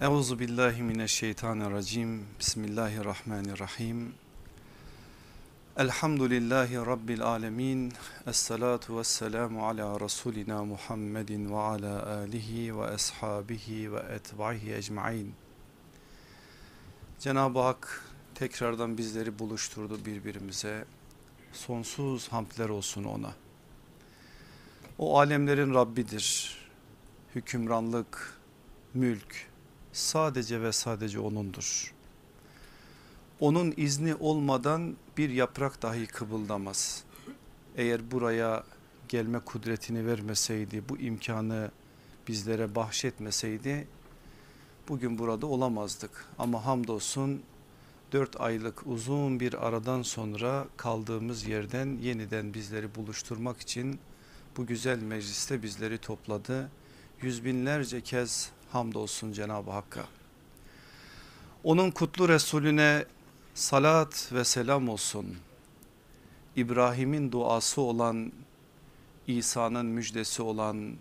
Euzu billahi mineşşeytanirracim. Bismillahirrahmanirrahim. Elhamdülillahi rabbil alamin. Essalatu vesselamu ala rasulina Muhammedin ve ala alihi ve ashabihi ve etbahi ecmaîn. Cenab-ı Hak tekrardan bizleri buluşturdu birbirimize. Sonsuz hamdler olsun ona. O alemlerin Rabbidir. Hükümranlık, mülk, sadece ve sadece O'nundur. Onun izni olmadan bir yaprak dahi kıvıldamaz. Eğer buraya gelme kudretini vermeseydi, bu imkanı bizlere bahşetmeseydi bugün burada olamazdık. Ama hamdolsun dört aylık uzun bir aradan sonra kaldığımız yerden yeniden bizleri buluşturmak için bu güzel mecliste bizleri topladı. Yüz binlerce kez hamdolsun Cenab-ı Hakk'a. Onun kutlu Resulüne salat ve selam olsun. İbrahim'in duası olan, İsa'nın müjdesi olan,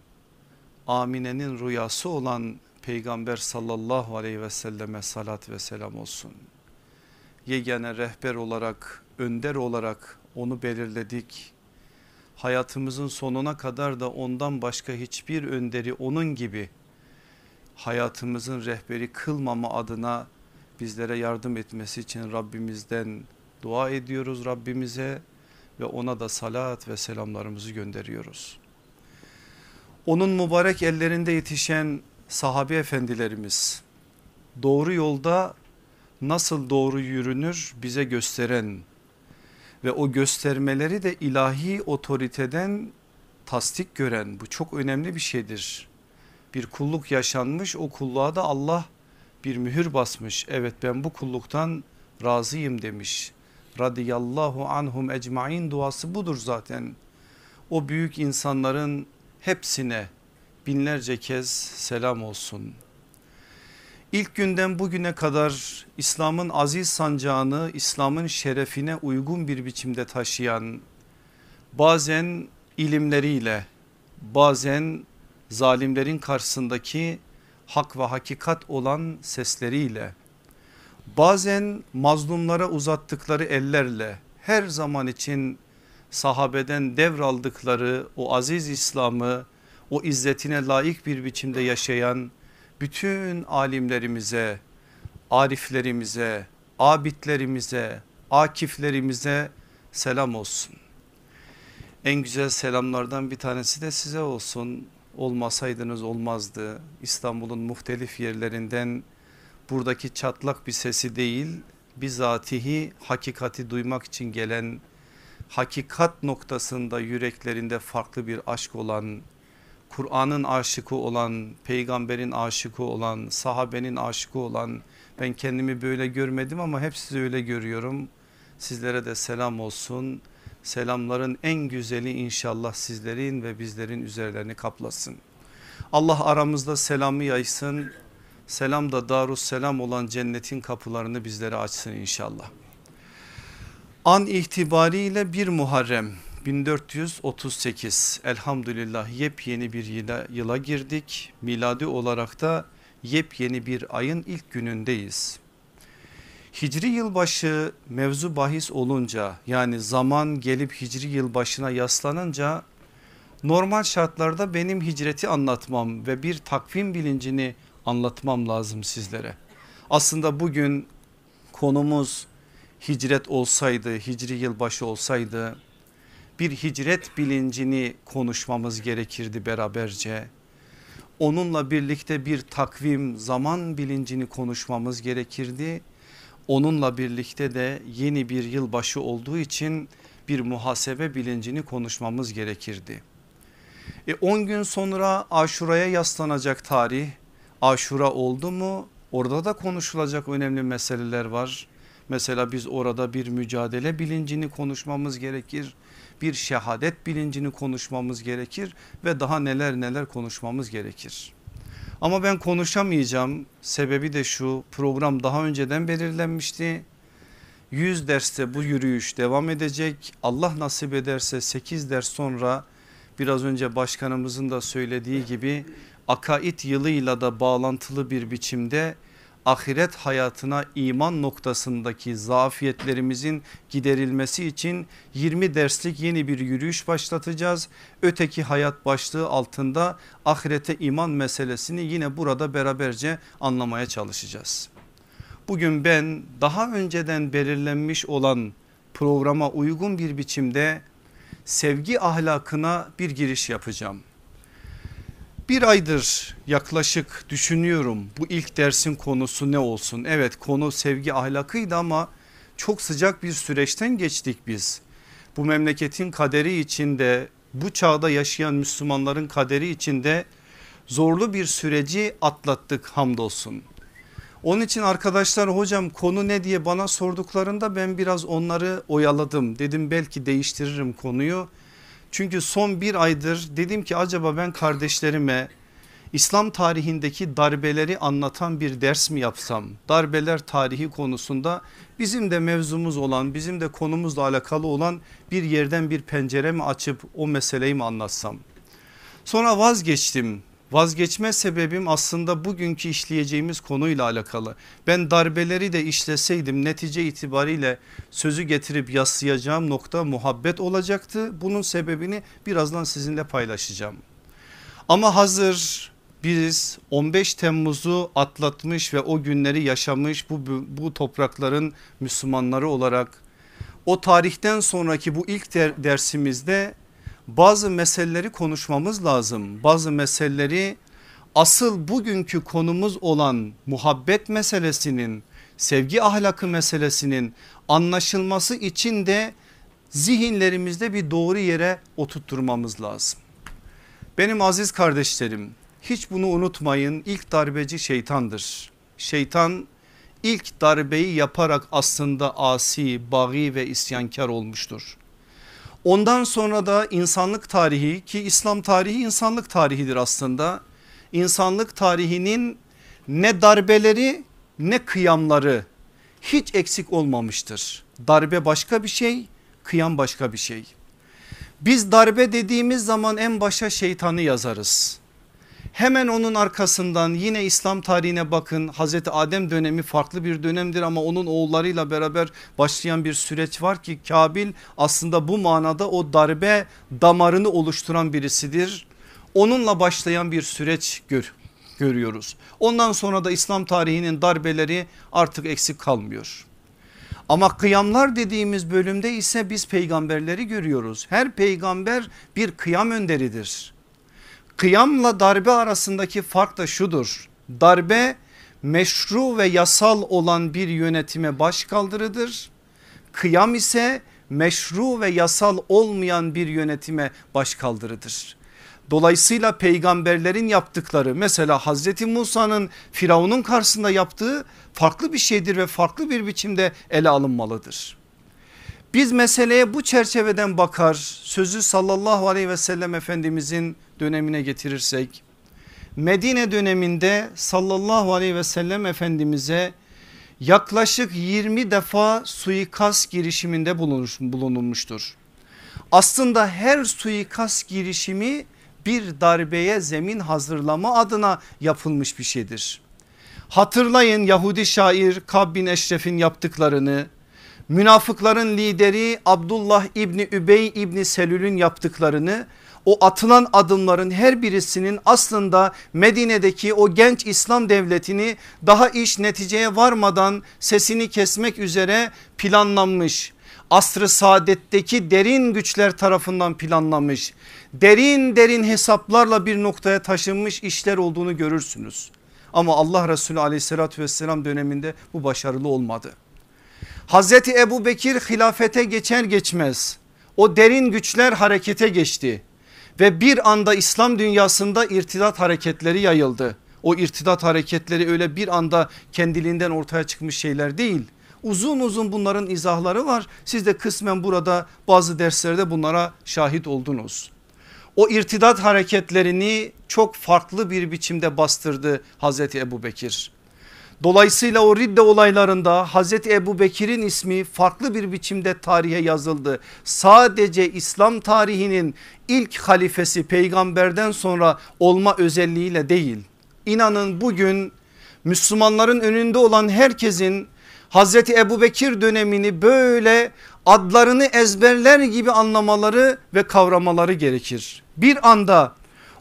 Amine'nin rüyası olan Peygamber sallallahu aleyhi ve selleme salat ve selam olsun. Yegane rehber olarak, önder olarak onu belirledik. Hayatımızın sonuna kadar da ondan başka hiçbir önderi onun gibi hayatımızın rehberi kılmama adına bizlere yardım etmesi için Rabbimizden dua ediyoruz Rabbimize ve ona da salat ve selamlarımızı gönderiyoruz. Onun mübarek ellerinde yetişen sahabe efendilerimiz doğru yolda nasıl doğru yürünür bize gösteren ve o göstermeleri de ilahi otoriteden tasdik gören bu çok önemli bir şeydir bir kulluk yaşanmış o kulluğa da Allah bir mühür basmış. Evet ben bu kulluktan razıyım demiş. Radiyallahu anhum ecmain duası budur zaten. O büyük insanların hepsine binlerce kez selam olsun. İlk günden bugüne kadar İslam'ın aziz sancağını İslam'ın şerefine uygun bir biçimde taşıyan bazen ilimleriyle bazen zalimlerin karşısındaki hak ve hakikat olan sesleriyle bazen mazlumlara uzattıkları ellerle her zaman için sahabeden devraldıkları o aziz İslam'ı o izzetine layık bir biçimde yaşayan bütün alimlerimize, ariflerimize, abidlerimize, akiflerimize selam olsun. En güzel selamlardan bir tanesi de size olsun olmasaydınız olmazdı. İstanbul'un muhtelif yerlerinden buradaki çatlak bir sesi değil bizatihi hakikati duymak için gelen hakikat noktasında yüreklerinde farklı bir aşk olan Kur'an'ın aşıkı olan peygamberin aşıkı olan sahabenin aşıkı olan ben kendimi böyle görmedim ama hep öyle görüyorum sizlere de selam olsun Selamların en güzeli inşallah sizlerin ve bizlerin üzerlerini kaplasın. Allah aramızda selamı yaysın. Selam da darus selam olan cennetin kapılarını bizlere açsın inşallah. An itibariyle 1 Muharrem 1438 elhamdülillah yepyeni bir yıla, yıla girdik. Miladi olarak da yepyeni bir ayın ilk günündeyiz. Hicri yılbaşı mevzu bahis olunca yani zaman gelip hicri yılbaşına yaslanınca normal şartlarda benim hicreti anlatmam ve bir takvim bilincini anlatmam lazım sizlere. Aslında bugün konumuz hicret olsaydı hicri yılbaşı olsaydı bir hicret bilincini konuşmamız gerekirdi beraberce. Onunla birlikte bir takvim zaman bilincini konuşmamız gerekirdi Onunla birlikte de yeni bir yılbaşı olduğu için bir muhasebe bilincini konuşmamız gerekirdi. 10 e gün sonra aşuraya yaslanacak tarih aşura oldu mu orada da konuşulacak önemli meseleler var. Mesela biz orada bir mücadele bilincini konuşmamız gerekir. Bir şehadet bilincini konuşmamız gerekir ve daha neler neler konuşmamız gerekir. Ama ben konuşamayacağım. Sebebi de şu program daha önceden belirlenmişti. 100 derste bu yürüyüş devam edecek. Allah nasip ederse 8 ders sonra biraz önce başkanımızın da söylediği gibi akaid yılıyla da bağlantılı bir biçimde ahiret hayatına iman noktasındaki zafiyetlerimizin giderilmesi için 20 derslik yeni bir yürüyüş başlatacağız. Öteki hayat başlığı altında ahirete iman meselesini yine burada beraberce anlamaya çalışacağız. Bugün ben daha önceden belirlenmiş olan programa uygun bir biçimde sevgi ahlakına bir giriş yapacağım. Bir aydır yaklaşık düşünüyorum bu ilk dersin konusu ne olsun? Evet konu sevgi ahlakıydı ama çok sıcak bir süreçten geçtik biz. Bu memleketin kaderi içinde bu çağda yaşayan Müslümanların kaderi içinde zorlu bir süreci atlattık hamdolsun. Onun için arkadaşlar hocam konu ne diye bana sorduklarında ben biraz onları oyaladım. Dedim belki değiştiririm konuyu. Çünkü son bir aydır dedim ki acaba ben kardeşlerime İslam tarihindeki darbeleri anlatan bir ders mi yapsam? Darbeler tarihi konusunda bizim de mevzumuz olan bizim de konumuzla alakalı olan bir yerden bir pencere mi açıp o meseleyi mi anlatsam? Sonra vazgeçtim. Vazgeçme sebebim aslında bugünkü işleyeceğimiz konuyla alakalı. Ben darbeleri de işleseydim netice itibariyle sözü getirip yaslayacağım nokta muhabbet olacaktı. Bunun sebebini birazdan sizinle paylaşacağım. Ama hazır biz 15 Temmuz'u atlatmış ve o günleri yaşamış bu, bu toprakların Müslümanları olarak o tarihten sonraki bu ilk der, dersimizde bazı meseleleri konuşmamız lazım. Bazı meseleleri asıl bugünkü konumuz olan muhabbet meselesinin sevgi ahlakı meselesinin anlaşılması için de zihinlerimizde bir doğru yere oturtturmamız lazım. Benim aziz kardeşlerim hiç bunu unutmayın ilk darbeci şeytandır. Şeytan ilk darbeyi yaparak aslında asi, bagi ve isyankar olmuştur. Ondan sonra da insanlık tarihi ki İslam tarihi insanlık tarihidir aslında. İnsanlık tarihinin ne darbeleri ne kıyamları hiç eksik olmamıştır. Darbe başka bir şey, kıyam başka bir şey. Biz darbe dediğimiz zaman en başa şeytanı yazarız. Hemen onun arkasından yine İslam tarihine bakın Hazreti Adem dönemi farklı bir dönemdir ama onun oğullarıyla beraber başlayan bir süreç var ki Kabil aslında bu manada o darbe damarını oluşturan birisidir. Onunla başlayan bir süreç gör, görüyoruz. Ondan sonra da İslam tarihinin darbeleri artık eksik kalmıyor. Ama kıyamlar dediğimiz bölümde ise biz peygamberleri görüyoruz. Her peygamber bir kıyam önderidir. Kıyamla darbe arasındaki fark da şudur. Darbe meşru ve yasal olan bir yönetime baş kaldırıdır. Kıyam ise meşru ve yasal olmayan bir yönetime baş kaldırıdır. Dolayısıyla peygamberlerin yaptıkları mesela Hazreti Musa'nın Firavun'un karşısında yaptığı farklı bir şeydir ve farklı bir biçimde ele alınmalıdır. Biz meseleye bu çerçeveden bakar sözü sallallahu aleyhi ve sellem efendimizin dönemine getirirsek Medine döneminde sallallahu aleyhi ve sellem efendimize yaklaşık 20 defa suikast girişiminde bulunulmuştur. Aslında her suikast girişimi bir darbeye zemin hazırlama adına yapılmış bir şeydir. Hatırlayın Yahudi şair Kab bin Eşref'in yaptıklarını münafıkların lideri Abdullah İbni Übey İbni Selül'ün yaptıklarını o atılan adımların her birisinin aslında Medine'deki o genç İslam devletini daha iş neticeye varmadan sesini kesmek üzere planlanmış. Asrı saadetteki derin güçler tarafından planlanmış. Derin derin hesaplarla bir noktaya taşınmış işler olduğunu görürsünüz. Ama Allah Resulü aleyhissalatü vesselam döneminde bu başarılı olmadı. Hazreti Ebu Bekir hilafete geçer geçmez o derin güçler harekete geçti ve bir anda İslam dünyasında irtidat hareketleri yayıldı. O irtidat hareketleri öyle bir anda kendiliğinden ortaya çıkmış şeyler değil. Uzun uzun bunların izahları var. Siz de kısmen burada bazı derslerde bunlara şahit oldunuz. O irtidat hareketlerini çok farklı bir biçimde bastırdı Hazreti Ebu Bekir. Dolayısıyla o Ridde olaylarında Hazreti Ebu Bekir'in ismi farklı bir biçimde tarihe yazıldı. Sadece İslam tarihinin ilk halifesi peygamberden sonra olma özelliğiyle değil. İnanın bugün Müslümanların önünde olan herkesin Hazreti Ebu Bekir dönemini böyle adlarını ezberler gibi anlamaları ve kavramaları gerekir. Bir anda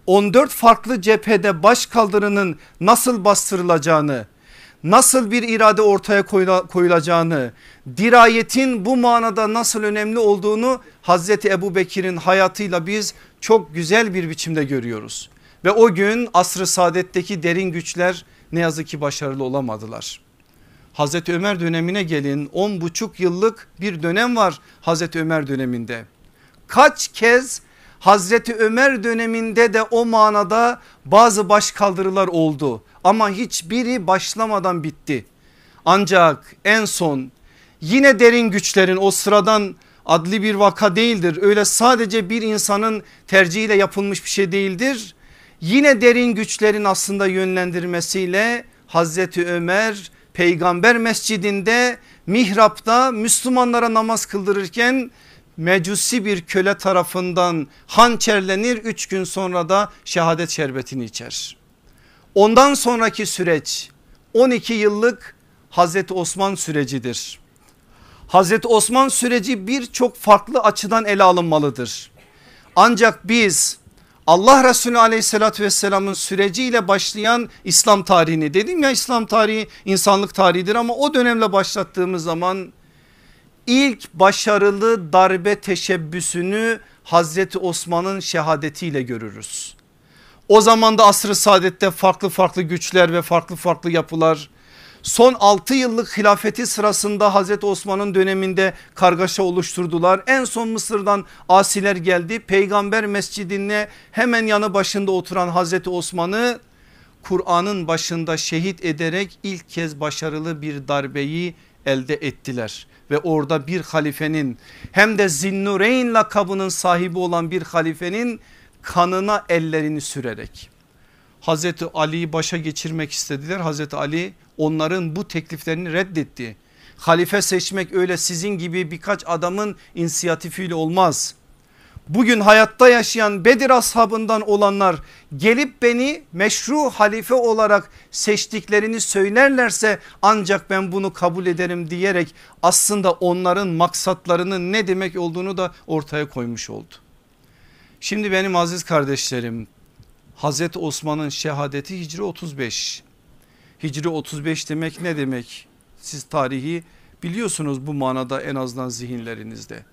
14 farklı cephede baş kaldırının nasıl bastırılacağını nasıl bir irade ortaya koyulacağını, dirayetin bu manada nasıl önemli olduğunu Hazreti Ebu Bekir'in hayatıyla biz çok güzel bir biçimde görüyoruz. Ve o gün asrı saadetteki derin güçler ne yazık ki başarılı olamadılar. Hazreti Ömer dönemine gelin 10 buçuk yıllık bir dönem var Hazreti Ömer döneminde. Kaç kez Hazreti Ömer döneminde de o manada bazı başkaldırılar oldu ama hiçbiri başlamadan bitti. Ancak en son yine derin güçlerin o sıradan adli bir vaka değildir. Öyle sadece bir insanın tercihiyle yapılmış bir şey değildir. Yine derin güçlerin aslında yönlendirmesiyle Hazreti Ömer peygamber mescidinde mihrapta Müslümanlara namaz kıldırırken mecusi bir köle tarafından hançerlenir üç gün sonra da şehadet şerbetini içer. Ondan sonraki süreç 12 yıllık Hazreti Osman sürecidir. Hazreti Osman süreci birçok farklı açıdan ele alınmalıdır. Ancak biz Allah Resulü aleyhissalatü vesselamın süreciyle başlayan İslam tarihini dedim ya İslam tarihi insanlık tarihidir ama o dönemle başlattığımız zaman ilk başarılı darbe teşebbüsünü Hazreti Osman'ın şehadetiyle görürüz. O zaman da asr-ı saadette farklı farklı güçler ve farklı farklı yapılar son 6 yıllık hilafeti sırasında Hazreti Osman'ın döneminde kargaşa oluşturdular. En son Mısır'dan asiler geldi. Peygamber mescidine hemen yanı başında oturan Hazreti Osman'ı Kur'an'ın başında şehit ederek ilk kez başarılı bir darbeyi elde ettiler. Ve orada bir halifenin hem de Zinnureyn lakabının sahibi olan bir halifenin kanına ellerini sürerek Hazreti Ali'yi başa geçirmek istediler. Hazreti Ali onların bu tekliflerini reddetti. Halife seçmek öyle sizin gibi birkaç adamın inisiyatifiyle olmaz. Bugün hayatta yaşayan Bedir ashabından olanlar gelip beni meşru halife olarak seçtiklerini söylerlerse ancak ben bunu kabul ederim diyerek aslında onların maksatlarının ne demek olduğunu da ortaya koymuş oldu. Şimdi benim aziz kardeşlerim Hazreti Osman'ın şehadeti Hicri 35. Hicri 35 demek ne demek? Siz tarihi biliyorsunuz bu manada en azından zihinlerinizde.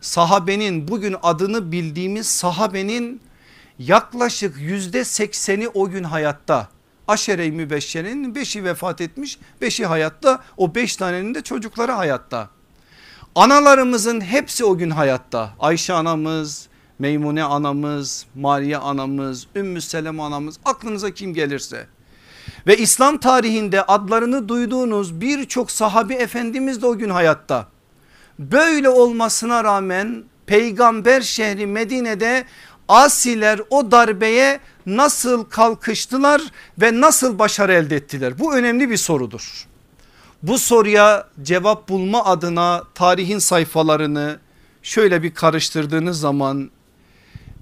Sahabenin bugün adını bildiğimiz sahabenin yaklaşık yüzde sekseni o gün hayatta. Aşere-i Mübeşşere'nin beşi vefat etmiş beşi hayatta o beş tanenin de çocukları hayatta. Analarımızın hepsi o gün hayatta Ayşe anamız, Meymune anamız, Mariye anamız, Ümmü Seleme anamız aklınıza kim gelirse. Ve İslam tarihinde adlarını duyduğunuz birçok sahabi efendimiz de o gün hayatta. Böyle olmasına rağmen peygamber şehri Medine'de asiler o darbeye nasıl kalkıştılar ve nasıl başarı elde ettiler? Bu önemli bir sorudur. Bu soruya cevap bulma adına tarihin sayfalarını şöyle bir karıştırdığınız zaman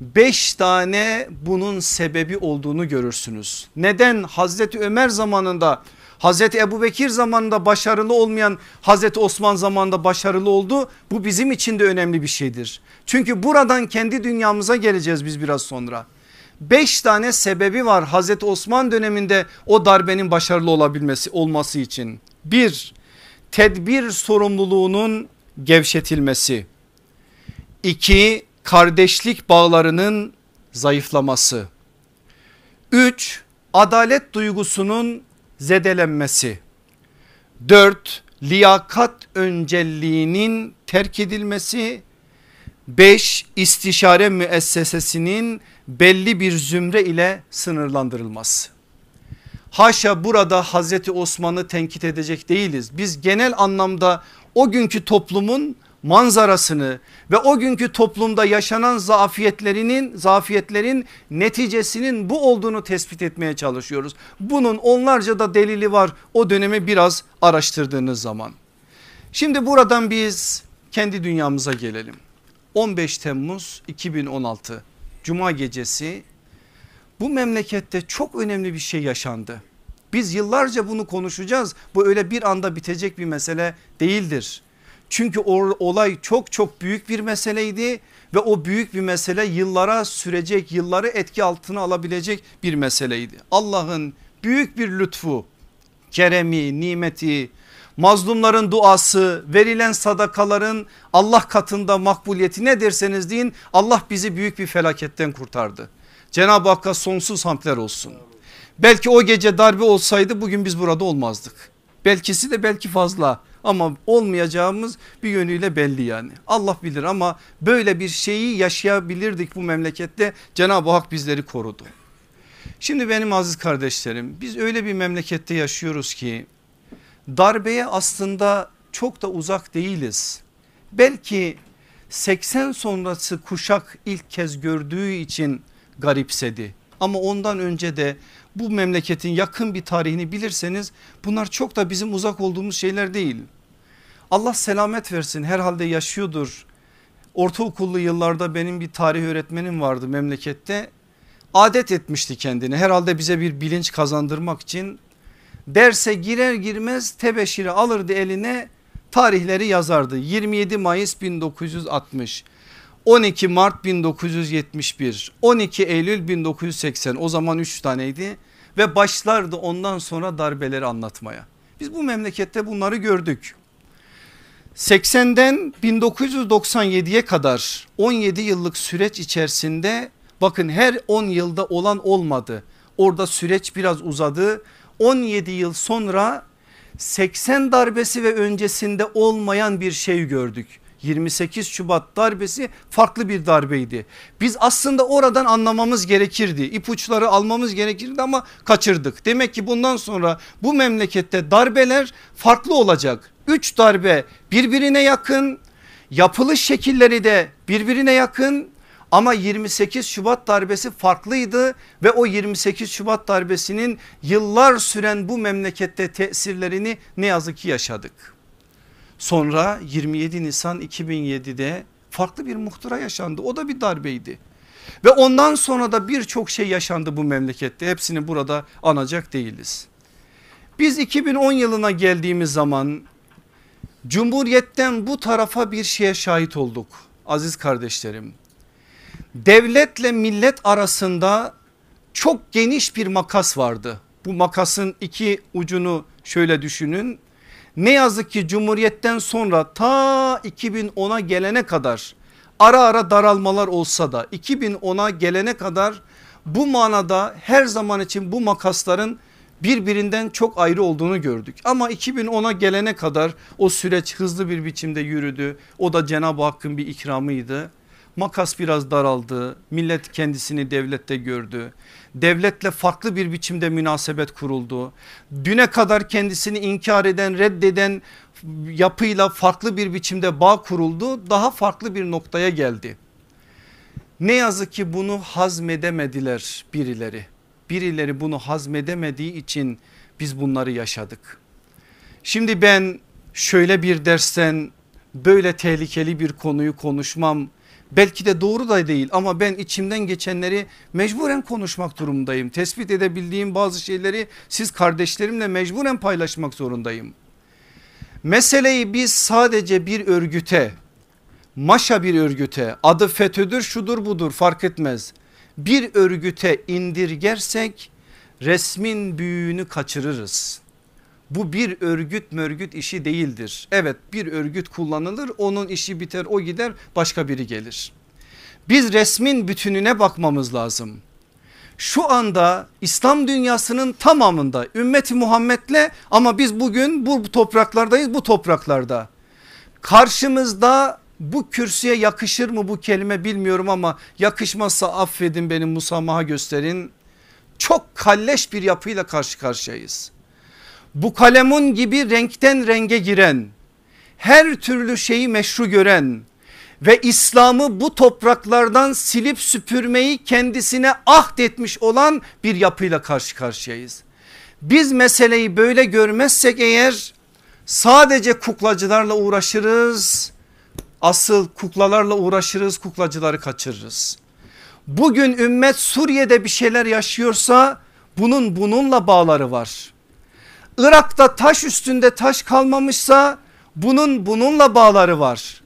beş tane bunun sebebi olduğunu görürsünüz. Neden Hazreti Ömer zamanında Hazreti Ebu Bekir zamanında başarılı olmayan Hazreti Osman zamanında başarılı oldu. Bu bizim için de önemli bir şeydir. Çünkü buradan kendi dünyamıza geleceğiz biz biraz sonra. Beş tane sebebi var Hazreti Osman döneminde o darbenin başarılı olabilmesi olması için. Bir tedbir sorumluluğunun gevşetilmesi. İki kardeşlik bağlarının zayıflaması. 3. Adalet duygusunun zedelenmesi. 4. Liyakat öncelliğinin terk edilmesi. 5. istişare müessesesinin belli bir zümre ile sınırlandırılması. Haşa burada Hazreti Osman'ı tenkit edecek değiliz. Biz genel anlamda o günkü toplumun manzarasını ve o günkü toplumda yaşanan zafiyetlerinin zafiyetlerin neticesinin bu olduğunu tespit etmeye çalışıyoruz. Bunun onlarca da delili var o dönemi biraz araştırdığınız zaman. Şimdi buradan biz kendi dünyamıza gelelim. 15 Temmuz 2016 Cuma gecesi bu memlekette çok önemli bir şey yaşandı. Biz yıllarca bunu konuşacağız. Bu öyle bir anda bitecek bir mesele değildir. Çünkü o olay çok çok büyük bir meseleydi ve o büyük bir mesele yıllara sürecek, yılları etki altına alabilecek bir meseleydi. Allah'ın büyük bir lütfu, keremi, nimeti, mazlumların duası, verilen sadakaların Allah katında makbuliyeti ne derseniz deyin Allah bizi büyük bir felaketten kurtardı. Cenab-ı Hakk'a sonsuz hamdler olsun. Belki o gece darbe olsaydı bugün biz burada olmazdık. Belkisi de belki fazla ama olmayacağımız bir yönüyle belli yani. Allah bilir ama böyle bir şeyi yaşayabilirdik bu memlekette Cenab-ı Hak bizleri korudu. Şimdi benim aziz kardeşlerim biz öyle bir memlekette yaşıyoruz ki darbeye aslında çok da uzak değiliz. Belki 80 sonrası kuşak ilk kez gördüğü için garipsedi. Ama ondan önce de bu memleketin yakın bir tarihini bilirseniz bunlar çok da bizim uzak olduğumuz şeyler değil. Allah selamet versin herhalde yaşıyordur. Ortaokullu yıllarda benim bir tarih öğretmenim vardı memlekette. Adet etmişti kendini herhalde bize bir bilinç kazandırmak için. Derse girer girmez tebeşiri alırdı eline tarihleri yazardı. 27 Mayıs 1960, 12 Mart 1971, 12 Eylül 1980 o zaman 3 taneydi ve başlardı ondan sonra darbeleri anlatmaya. Biz bu memlekette bunları gördük. 80'den 1997'ye kadar 17 yıllık süreç içerisinde bakın her 10 yılda olan olmadı. Orada süreç biraz uzadı. 17 yıl sonra 80 darbesi ve öncesinde olmayan bir şey gördük. 28 Şubat darbesi farklı bir darbeydi. Biz aslında oradan anlamamız gerekirdi. İpuçları almamız gerekirdi ama kaçırdık. Demek ki bundan sonra bu memlekette darbeler farklı olacak. 3 darbe birbirine yakın yapılış şekilleri de birbirine yakın ama 28 Şubat darbesi farklıydı ve o 28 Şubat darbesinin yıllar süren bu memlekette tesirlerini ne yazık ki yaşadık. Sonra 27 Nisan 2007'de farklı bir muhtıra yaşandı. O da bir darbeydi. Ve ondan sonra da birçok şey yaşandı bu memlekette. Hepsini burada anacak değiliz. Biz 2010 yılına geldiğimiz zaman Cumhuriyetten bu tarafa bir şeye şahit olduk aziz kardeşlerim. Devletle millet arasında çok geniş bir makas vardı. Bu makasın iki ucunu şöyle düşünün. Ne yazık ki Cumhuriyet'ten sonra ta 2010'a gelene kadar ara ara daralmalar olsa da 2010'a gelene kadar bu manada her zaman için bu makasların birbirinden çok ayrı olduğunu gördük. Ama 2010'a gelene kadar o süreç hızlı bir biçimde yürüdü. O da Cenab-ı Hakk'ın bir ikramıydı. Makas biraz daraldı. Millet kendisini devlette gördü. Devletle farklı bir biçimde münasebet kuruldu. Düne kadar kendisini inkar eden, reddeden yapıyla farklı bir biçimde bağ kuruldu. Daha farklı bir noktaya geldi. Ne yazık ki bunu hazmedemediler birileri. Birileri bunu hazmedemediği için biz bunları yaşadık. Şimdi ben şöyle bir dersten böyle tehlikeli bir konuyu konuşmam belki de doğru da değil ama ben içimden geçenleri mecburen konuşmak durumundayım. Tespit edebildiğim bazı şeyleri siz kardeşlerimle mecburen paylaşmak zorundayım. Meseleyi biz sadece bir örgüte maşa bir örgüte adı FETÖ'dür şudur budur fark etmez bir örgüte indirgersek resmin büyüğünü kaçırırız. Bu bir örgüt mörgüt işi değildir. Evet bir örgüt kullanılır onun işi biter o gider başka biri gelir. Biz resmin bütününe bakmamız lazım. Şu anda İslam dünyasının tamamında ümmeti Muhammed'le ama biz bugün bu topraklardayız bu topraklarda. Karşımızda bu kürsüye yakışır mı bu kelime bilmiyorum ama yakışmazsa affedin benim musamaha gösterin. Çok kalleş bir yapıyla karşı karşıyayız. Bu kalemun gibi renkten renge giren her türlü şeyi meşru gören ve İslam'ı bu topraklardan silip süpürmeyi kendisine ahdetmiş olan bir yapıyla karşı karşıyayız. Biz meseleyi böyle görmezsek eğer sadece kuklacılarla uğraşırız. Asıl kuklalarla uğraşırız kuklacıları kaçırırız. Bugün ümmet Suriye'de bir şeyler yaşıyorsa bunun bununla bağları var. Irak'ta taş üstünde taş kalmamışsa bunun bununla bağları var.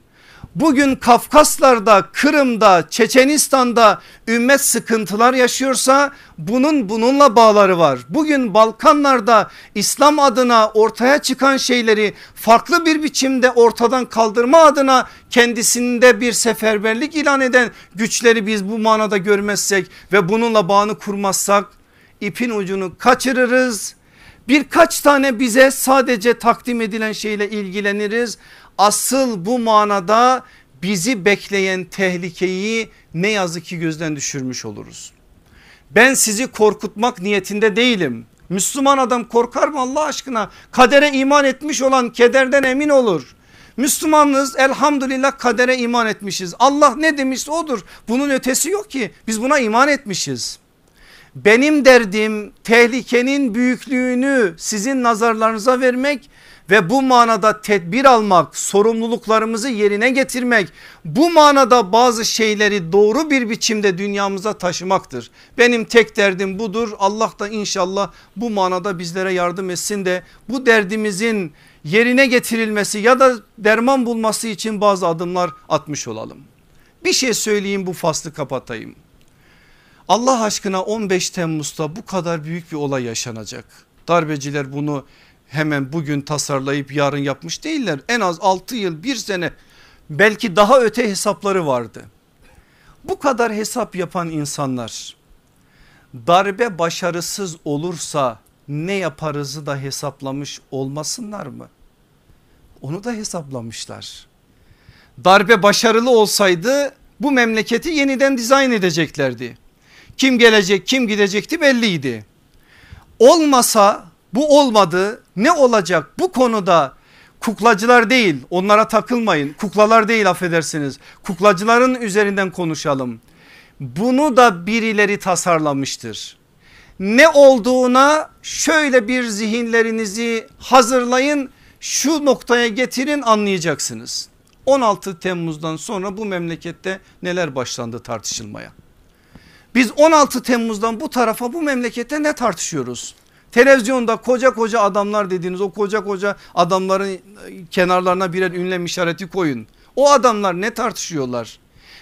Bugün Kafkaslar'da, Kırım'da, Çeçenistan'da ümmet sıkıntılar yaşıyorsa bunun bununla bağları var. Bugün Balkanlarda İslam adına ortaya çıkan şeyleri farklı bir biçimde ortadan kaldırma adına kendisinde bir seferberlik ilan eden güçleri biz bu manada görmezsek ve bununla bağını kurmazsak ipin ucunu kaçırırız. Birkaç tane bize sadece takdim edilen şeyle ilgileniriz asıl bu manada bizi bekleyen tehlikeyi ne yazık ki gözden düşürmüş oluruz. Ben sizi korkutmak niyetinde değilim. Müslüman adam korkar mı Allah aşkına? Kadere iman etmiş olan kederden emin olur. Müslümanız elhamdülillah kadere iman etmişiz. Allah ne demişse odur. Bunun ötesi yok ki biz buna iman etmişiz. Benim derdim tehlikenin büyüklüğünü sizin nazarlarınıza vermek ve bu manada tedbir almak, sorumluluklarımızı yerine getirmek, bu manada bazı şeyleri doğru bir biçimde dünyamıza taşımaktır. Benim tek derdim budur. Allah da inşallah bu manada bizlere yardım etsin de bu derdimizin yerine getirilmesi ya da derman bulması için bazı adımlar atmış olalım. Bir şey söyleyeyim bu faslı kapatayım. Allah aşkına 15 Temmuz'da bu kadar büyük bir olay yaşanacak. Darbeciler bunu hemen bugün tasarlayıp yarın yapmış değiller. En az 6 yıl bir sene belki daha öte hesapları vardı. Bu kadar hesap yapan insanlar darbe başarısız olursa ne yaparızı da hesaplamış olmasınlar mı? Onu da hesaplamışlar. Darbe başarılı olsaydı bu memleketi yeniden dizayn edeceklerdi. Kim gelecek kim gidecekti belliydi. Olmasa bu olmadı ne olacak bu konuda kuklacılar değil onlara takılmayın kuklalar değil affedersiniz kuklacıların üzerinden konuşalım. Bunu da birileri tasarlamıştır. Ne olduğuna şöyle bir zihinlerinizi hazırlayın şu noktaya getirin anlayacaksınız. 16 Temmuz'dan sonra bu memlekette neler başlandı tartışılmaya. Biz 16 Temmuz'dan bu tarafa bu memlekette ne tartışıyoruz? Televizyonda koca koca adamlar dediğiniz o koca koca adamların kenarlarına birer ünlem işareti koyun. O adamlar ne tartışıyorlar?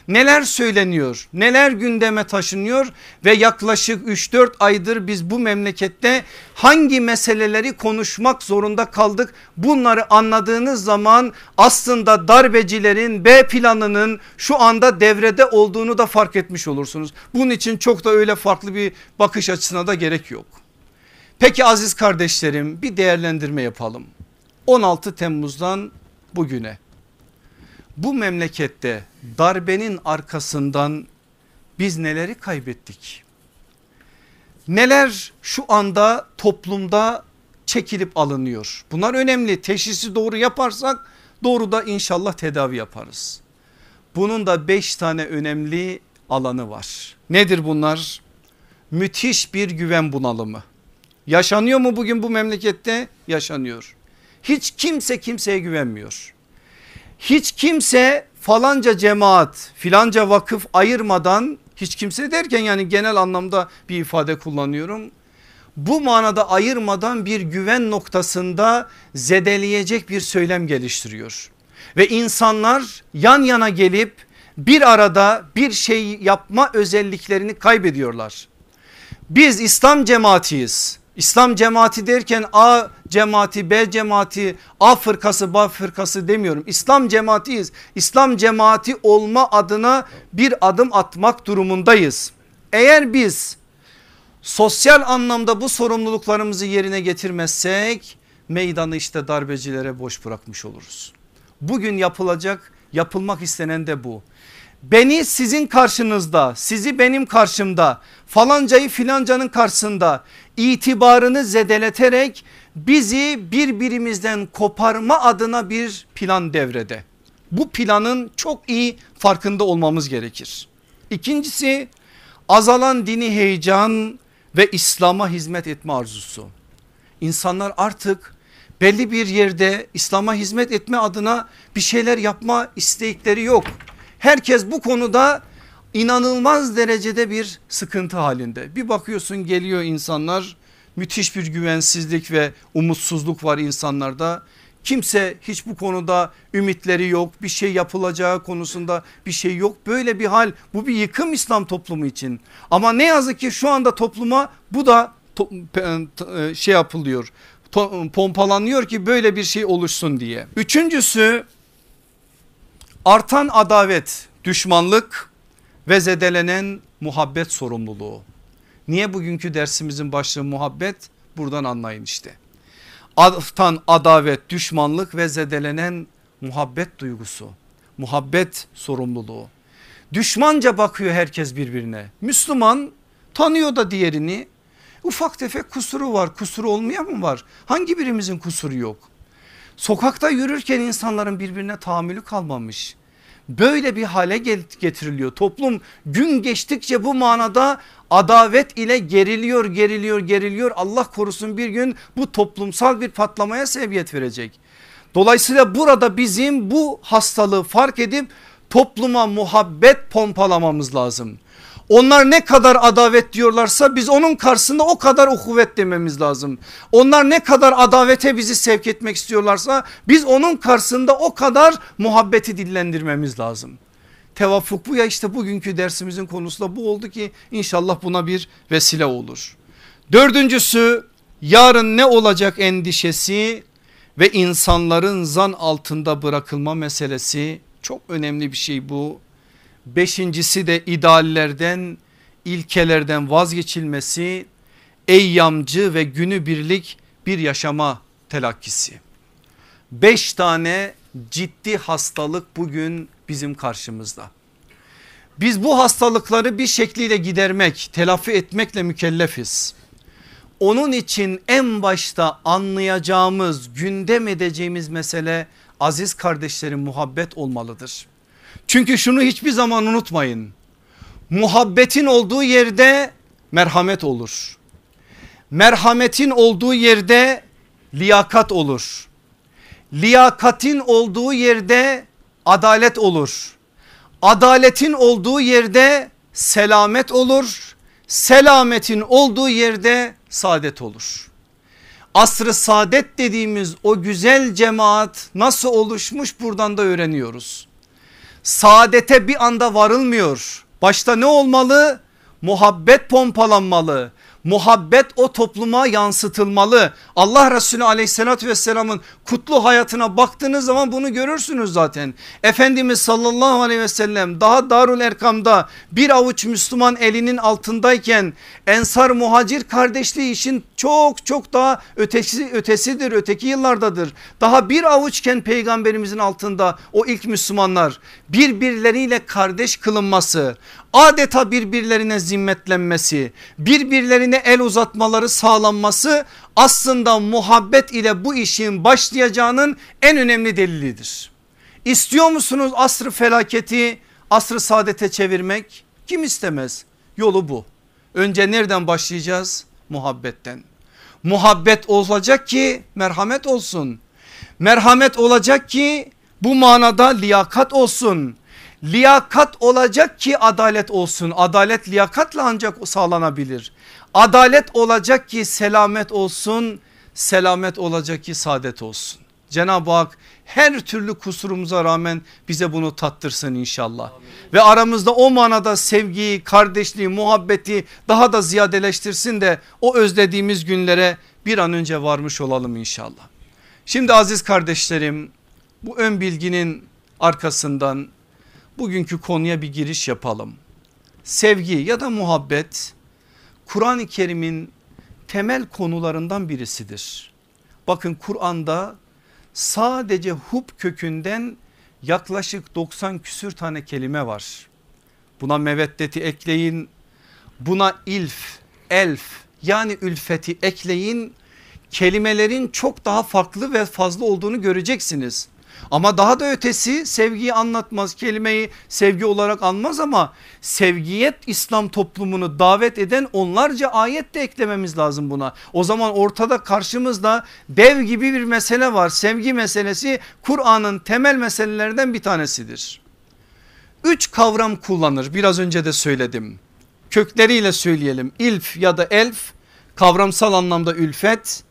Neler söyleniyor? Neler gündeme taşınıyor? Ve yaklaşık 3-4 aydır biz bu memlekette hangi meseleleri konuşmak zorunda kaldık? Bunları anladığınız zaman aslında darbecilerin B planının şu anda devrede olduğunu da fark etmiş olursunuz. Bunun için çok da öyle farklı bir bakış açısına da gerek yok. Peki aziz kardeşlerim bir değerlendirme yapalım. 16 Temmuz'dan bugüne bu memlekette darbenin arkasından biz neleri kaybettik? Neler şu anda toplumda çekilip alınıyor? Bunlar önemli. Teşhisi doğru yaparsak doğru da inşallah tedavi yaparız. Bunun da beş tane önemli alanı var. Nedir bunlar? Müthiş bir güven bunalımı. Yaşanıyor mu bugün bu memlekette? Yaşanıyor. Hiç kimse kimseye güvenmiyor. Hiç kimse falanca cemaat filanca vakıf ayırmadan hiç kimse derken yani genel anlamda bir ifade kullanıyorum. Bu manada ayırmadan bir güven noktasında zedeleyecek bir söylem geliştiriyor. Ve insanlar yan yana gelip bir arada bir şey yapma özelliklerini kaybediyorlar. Biz İslam cemaatiyiz. İslam cemaati derken A cemaati B cemaati A fırkası B fırkası demiyorum. İslam cemaatiyiz. İslam cemaati olma adına bir adım atmak durumundayız. Eğer biz sosyal anlamda bu sorumluluklarımızı yerine getirmezsek meydanı işte darbecilere boş bırakmış oluruz. Bugün yapılacak yapılmak istenen de bu beni sizin karşınızda sizi benim karşımda falancayı filancanın karşısında itibarını zedeleterek bizi birbirimizden koparma adına bir plan devrede. Bu planın çok iyi farkında olmamız gerekir. İkincisi azalan dini heyecan ve İslam'a hizmet etme arzusu. İnsanlar artık belli bir yerde İslam'a hizmet etme adına bir şeyler yapma istekleri yok. Herkes bu konuda inanılmaz derecede bir sıkıntı halinde. Bir bakıyorsun geliyor insanlar müthiş bir güvensizlik ve umutsuzluk var insanlarda. Kimse hiç bu konuda ümitleri yok bir şey yapılacağı konusunda bir şey yok. Böyle bir hal bu bir yıkım İslam toplumu için. Ama ne yazık ki şu anda topluma bu da e, şey yapılıyor pompalanıyor ki böyle bir şey oluşsun diye. Üçüncüsü artan adavet, düşmanlık ve zedelenen muhabbet sorumluluğu. Niye bugünkü dersimizin başlığı muhabbet? Buradan anlayın işte. Artan adavet, düşmanlık ve zedelenen muhabbet duygusu. Muhabbet sorumluluğu. Düşmanca bakıyor herkes birbirine. Müslüman tanıyor da diğerini Ufak tefek kusuru var kusuru olmayan mı var? Hangi birimizin kusuru yok? Sokakta yürürken insanların birbirine tahammülü kalmamış. Böyle bir hale getiriliyor. Toplum gün geçtikçe bu manada adavet ile geriliyor geriliyor geriliyor. Allah korusun bir gün bu toplumsal bir patlamaya sebebiyet verecek. Dolayısıyla burada bizim bu hastalığı fark edip topluma muhabbet pompalamamız lazım. Onlar ne kadar adavet diyorlarsa biz onun karşısında o kadar ukuvvet dememiz lazım. Onlar ne kadar adavete bizi sevk etmek istiyorlarsa biz onun karşısında o kadar muhabbeti dillendirmemiz lazım. Tevafuk bu ya işte bugünkü dersimizin konusu da bu oldu ki inşallah buna bir vesile olur. Dördüncüsü yarın ne olacak endişesi ve insanların zan altında bırakılma meselesi çok önemli bir şey bu. Beşincisi de ideallerden ilkelerden vazgeçilmesi eyyamcı ve günübirlik bir yaşama telakkisi. Beş tane ciddi hastalık bugün bizim karşımızda. Biz bu hastalıkları bir şekliyle gidermek, telafi etmekle mükellefiz. Onun için en başta anlayacağımız, gündem edeceğimiz mesele aziz kardeşlerin muhabbet olmalıdır. Çünkü şunu hiçbir zaman unutmayın. Muhabbetin olduğu yerde merhamet olur. Merhametin olduğu yerde liyakat olur. Liyakatin olduğu yerde adalet olur. Adaletin olduğu yerde selamet olur. Selametin olduğu yerde saadet olur. Asrı saadet dediğimiz o güzel cemaat nasıl oluşmuş buradan da öğreniyoruz saadete bir anda varılmıyor. Başta ne olmalı? Muhabbet pompalanmalı muhabbet o topluma yansıtılmalı. Allah Resulü aleyhissalatü vesselamın kutlu hayatına baktığınız zaman bunu görürsünüz zaten. Efendimiz sallallahu aleyhi ve sellem daha Darul Erkam'da bir avuç Müslüman elinin altındayken ensar muhacir kardeşliği işin çok çok daha ötesi, ötesidir öteki yıllardadır. Daha bir avuçken peygamberimizin altında o ilk Müslümanlar birbirleriyle kardeş kılınması adeta birbirlerine zimmetlenmesi birbirlerine el uzatmaları sağlanması aslında muhabbet ile bu işin başlayacağının en önemli delilidir. İstiyor musunuz asrı felaketi asrı saadete çevirmek? Kim istemez? Yolu bu. Önce nereden başlayacağız? Muhabbetten. Muhabbet olacak ki merhamet olsun. Merhamet olacak ki bu manada liyakat olsun. Liyakat olacak ki adalet olsun. Adalet liyakatla ancak sağlanabilir. Adalet olacak ki selamet olsun. Selamet olacak ki saadet olsun. Cenab-ı Hak her türlü kusurumuza rağmen bize bunu tattırsın inşallah. Amin. Ve aramızda o manada sevgiyi, kardeşliği, muhabbeti daha da ziyadeleştirsin de o özlediğimiz günlere bir an önce varmış olalım inşallah. Şimdi aziz kardeşlerim bu ön bilginin arkasından bugünkü konuya bir giriş yapalım. Sevgi ya da muhabbet Kur'an-ı Kerim'in temel konularından birisidir. Bakın Kur'an'da sadece hub kökünden yaklaşık 90 küsür tane kelime var. Buna meveddeti ekleyin, buna ilf, elf yani ülfeti ekleyin. kelimelerin çok daha farklı ve fazla olduğunu göreceksiniz. Ama daha da ötesi sevgiyi anlatmaz kelimeyi sevgi olarak anmaz ama sevgiyet İslam toplumunu davet eden onlarca ayet de eklememiz lazım buna. O zaman ortada karşımızda dev gibi bir mesele var. Sevgi meselesi Kur'an'ın temel meselelerinden bir tanesidir. Üç kavram kullanır biraz önce de söyledim. Kökleriyle söyleyelim ilf ya da elf kavramsal anlamda ülfet,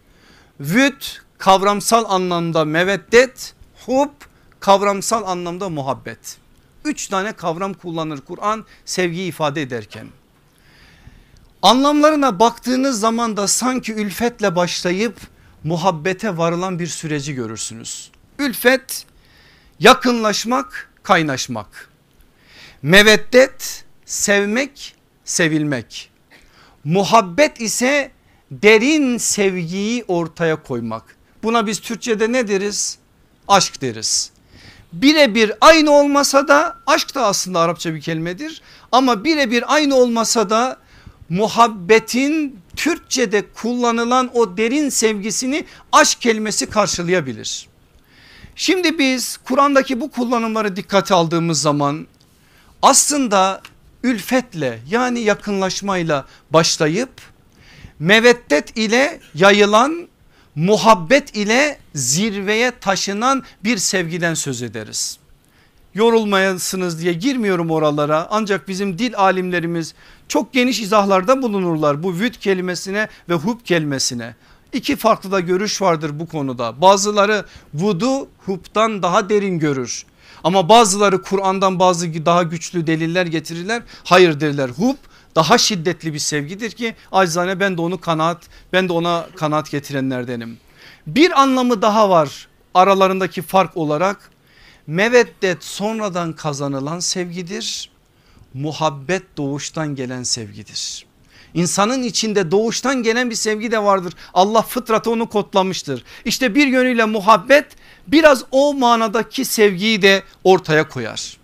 vüt kavramsal anlamda meveddet, hub kavramsal anlamda muhabbet. Üç tane kavram kullanır Kur'an sevgiyi ifade ederken. Anlamlarına baktığınız zaman da sanki ülfetle başlayıp muhabbete varılan bir süreci görürsünüz. Ülfet yakınlaşmak, kaynaşmak. Meveddet sevmek, sevilmek. Muhabbet ise derin sevgiyi ortaya koymak. Buna biz Türkçe'de ne deriz? Aşk deriz. Birebir aynı olmasa da aşk da aslında Arapça bir kelimedir. Ama birebir aynı olmasa da muhabbetin Türkçe'de kullanılan o derin sevgisini aşk kelimesi karşılayabilir. Şimdi biz Kur'an'daki bu kullanımları dikkate aldığımız zaman aslında ülfetle yani yakınlaşmayla başlayıp meveddet ile yayılan muhabbet ile zirveye taşınan bir sevgiden söz ederiz. Yorulmayasınız diye girmiyorum oralara ancak bizim dil alimlerimiz çok geniş izahlarda bulunurlar bu vüt kelimesine ve hub kelimesine. İki farklı da görüş vardır bu konuda. Bazıları vudu hub'dan daha derin görür. Ama bazıları Kur'an'dan bazı daha güçlü deliller getirirler. Hayır derler hub daha şiddetli bir sevgidir ki acizane ben de onu kanaat ben de ona kanaat getirenlerdenim. Bir anlamı daha var aralarındaki fark olarak meveddet sonradan kazanılan sevgidir. Muhabbet doğuştan gelen sevgidir. İnsanın içinde doğuştan gelen bir sevgi de vardır. Allah fıtratı onu kodlamıştır. İşte bir yönüyle muhabbet biraz o manadaki sevgiyi de ortaya koyar.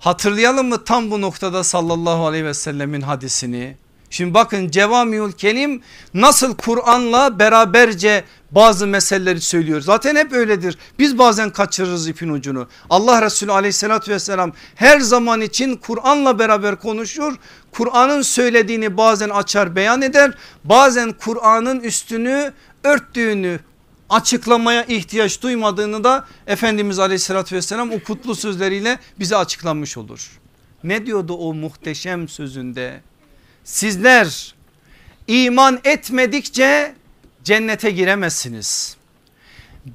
Hatırlayalım mı tam bu noktada sallallahu aleyhi ve sellemin hadisini? Şimdi bakın Cevamiül Kelim nasıl Kur'an'la beraberce bazı meseleleri söylüyor. Zaten hep öyledir. Biz bazen kaçırırız ipin ucunu. Allah Resulü aleyhissalatü vesselam her zaman için Kur'an'la beraber konuşur. Kur'an'ın söylediğini bazen açar beyan eder. Bazen Kur'an'ın üstünü örttüğünü açıklamaya ihtiyaç duymadığını da Efendimiz aleyhissalatü vesselam o kutlu sözleriyle bize açıklanmış olur. Ne diyordu o muhteşem sözünde? Sizler iman etmedikçe cennete giremezsiniz.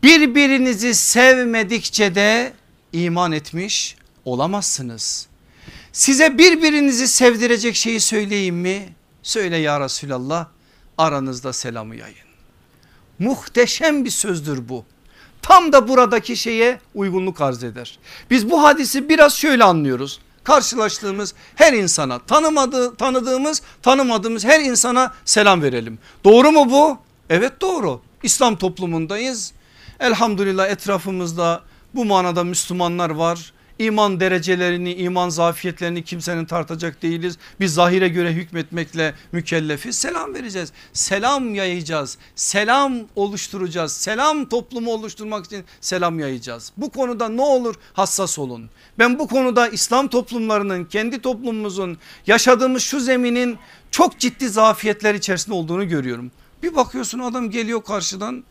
Birbirinizi sevmedikçe de iman etmiş olamazsınız. Size birbirinizi sevdirecek şeyi söyleyeyim mi? Söyle ya Resulallah aranızda selamı yayın. Muhteşem bir sözdür bu. Tam da buradaki şeye uygunluk arz eder. Biz bu hadisi biraz şöyle anlıyoruz. Karşılaştığımız her insana tanımadığı, tanıdığımız tanımadığımız her insana selam verelim. Doğru mu bu? Evet doğru. İslam toplumundayız. Elhamdülillah etrafımızda bu manada Müslümanlar var. İman derecelerini, iman zafiyetlerini kimsenin tartacak değiliz. Biz zahire göre hükmetmekle mükellefiz. Selam vereceğiz. Selam yayacağız. Selam oluşturacağız. Selam toplumu oluşturmak için selam yayacağız. Bu konuda ne olur hassas olun. Ben bu konuda İslam toplumlarının kendi toplumumuzun yaşadığımız şu zeminin çok ciddi zafiyetler içerisinde olduğunu görüyorum. Bir bakıyorsun adam geliyor karşıdan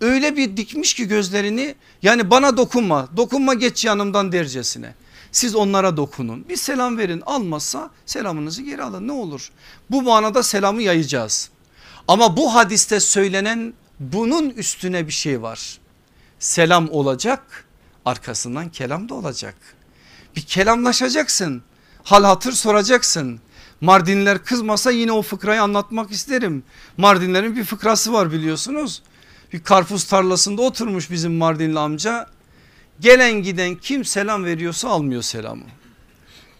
öyle bir dikmiş ki gözlerini yani bana dokunma dokunma geç yanımdan dercesine. Siz onlara dokunun bir selam verin almazsa selamınızı geri alın ne olur. Bu manada selamı yayacağız. Ama bu hadiste söylenen bunun üstüne bir şey var. Selam olacak arkasından kelam da olacak. Bir kelamlaşacaksın hal hatır soracaksın. Mardinler kızmasa yine o fıkrayı anlatmak isterim. Mardinlerin bir fıkrası var biliyorsunuz bir karpuz tarlasında oturmuş bizim Mardinli amca. Gelen giden kim selam veriyorsa almıyor selamı.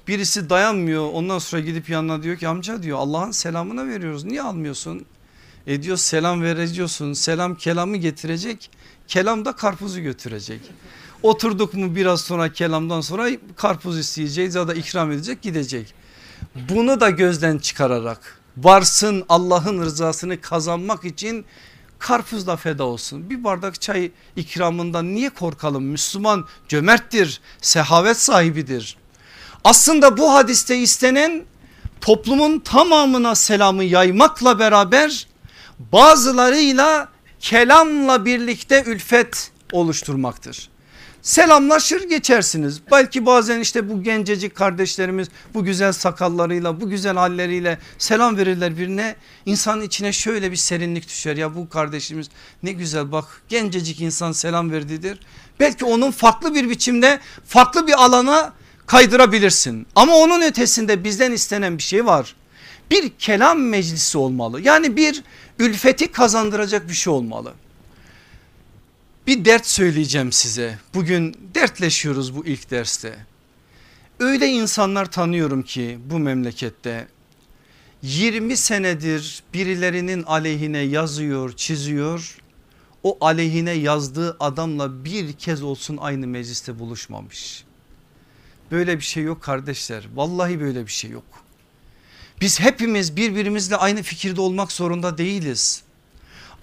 Birisi dayanmıyor ondan sonra gidip yanına diyor ki amca diyor Allah'ın selamına veriyoruz niye almıyorsun? E diyor selam vereceyorsun selam kelamı getirecek kelam da karpuzu götürecek. Oturduk mu biraz sonra kelamdan sonra karpuz isteyeceğiz ya da ikram edecek gidecek. Bunu da gözden çıkararak varsın Allah'ın rızasını kazanmak için karpuzla feda olsun. Bir bardak çay ikramından niye korkalım? Müslüman cömerttir, sehavet sahibidir. Aslında bu hadiste istenen toplumun tamamına selamı yaymakla beraber bazılarıyla kelamla birlikte ülfet oluşturmaktır. Selamlaşır geçersiniz. Belki bazen işte bu gencecik kardeşlerimiz bu güzel sakallarıyla bu güzel halleriyle selam verirler birine. İnsanın içine şöyle bir serinlik düşer ya bu kardeşimiz ne güzel bak gencecik insan selam verdidir. Belki onun farklı bir biçimde farklı bir alana kaydırabilirsin. Ama onun ötesinde bizden istenen bir şey var. Bir kelam meclisi olmalı. Yani bir ülfeti kazandıracak bir şey olmalı. Bir dert söyleyeceğim size. Bugün dertleşiyoruz bu ilk derste. Öyle insanlar tanıyorum ki bu memlekette 20 senedir birilerinin aleyhine yazıyor, çiziyor. O aleyhine yazdığı adamla bir kez olsun aynı mecliste buluşmamış. Böyle bir şey yok kardeşler. Vallahi böyle bir şey yok. Biz hepimiz birbirimizle aynı fikirde olmak zorunda değiliz.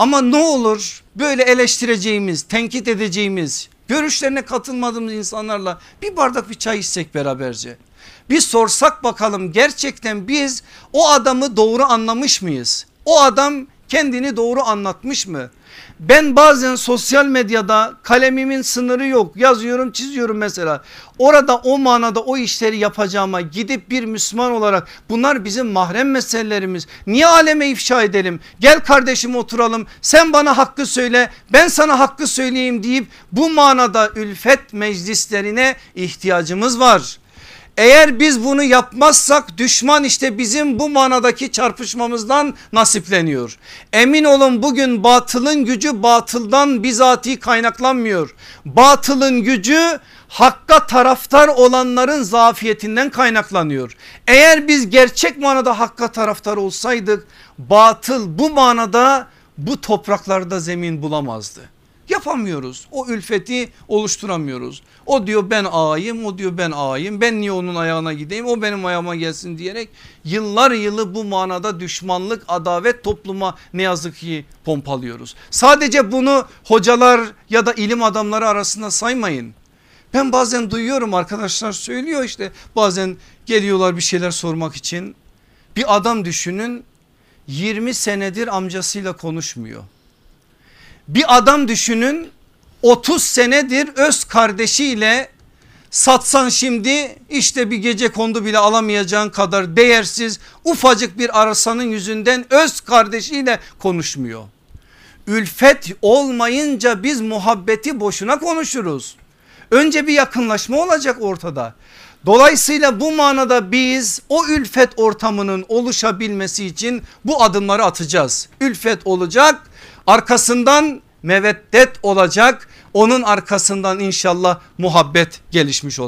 Ama ne olur böyle eleştireceğimiz, tenkit edeceğimiz, görüşlerine katılmadığımız insanlarla bir bardak bir çay içsek beraberce. Bir sorsak bakalım gerçekten biz o adamı doğru anlamış mıyız? O adam kendini doğru anlatmış mı? Ben bazen sosyal medyada kalemimin sınırı yok yazıyorum çiziyorum mesela. Orada o manada o işleri yapacağıma gidip bir Müslüman olarak bunlar bizim mahrem meselelerimiz. Niye aleme ifşa edelim? Gel kardeşim oturalım sen bana hakkı söyle ben sana hakkı söyleyeyim deyip bu manada ülfet meclislerine ihtiyacımız var. Eğer biz bunu yapmazsak düşman işte bizim bu manadaki çarpışmamızdan nasipleniyor. Emin olun bugün batılın gücü batıldan bizatihi kaynaklanmıyor. Batılın gücü hakka taraftar olanların zafiyetinden kaynaklanıyor. Eğer biz gerçek manada hakka taraftar olsaydık batıl bu manada bu topraklarda zemin bulamazdı. Yapamıyoruz. O ülfeti oluşturamıyoruz. O diyor ben ağayım o diyor ben ağayım ben niye onun ayağına gideyim o benim ayağıma gelsin diyerek yıllar yılı bu manada düşmanlık adavet topluma ne yazık ki pompalıyoruz. Sadece bunu hocalar ya da ilim adamları arasında saymayın. Ben bazen duyuyorum arkadaşlar söylüyor işte bazen geliyorlar bir şeyler sormak için. Bir adam düşünün 20 senedir amcasıyla konuşmuyor. Bir adam düşünün 30 senedir öz kardeşiyle satsan şimdi işte bir gece kondu bile alamayacağın kadar değersiz ufacık bir arasanın yüzünden öz kardeşiyle konuşmuyor. Ülfet olmayınca biz muhabbeti boşuna konuşuruz. Önce bir yakınlaşma olacak ortada. Dolayısıyla bu manada biz o ülfet ortamının oluşabilmesi için bu adımları atacağız. Ülfet olacak arkasından meveddet olacak onun arkasından inşallah muhabbet gelişmiş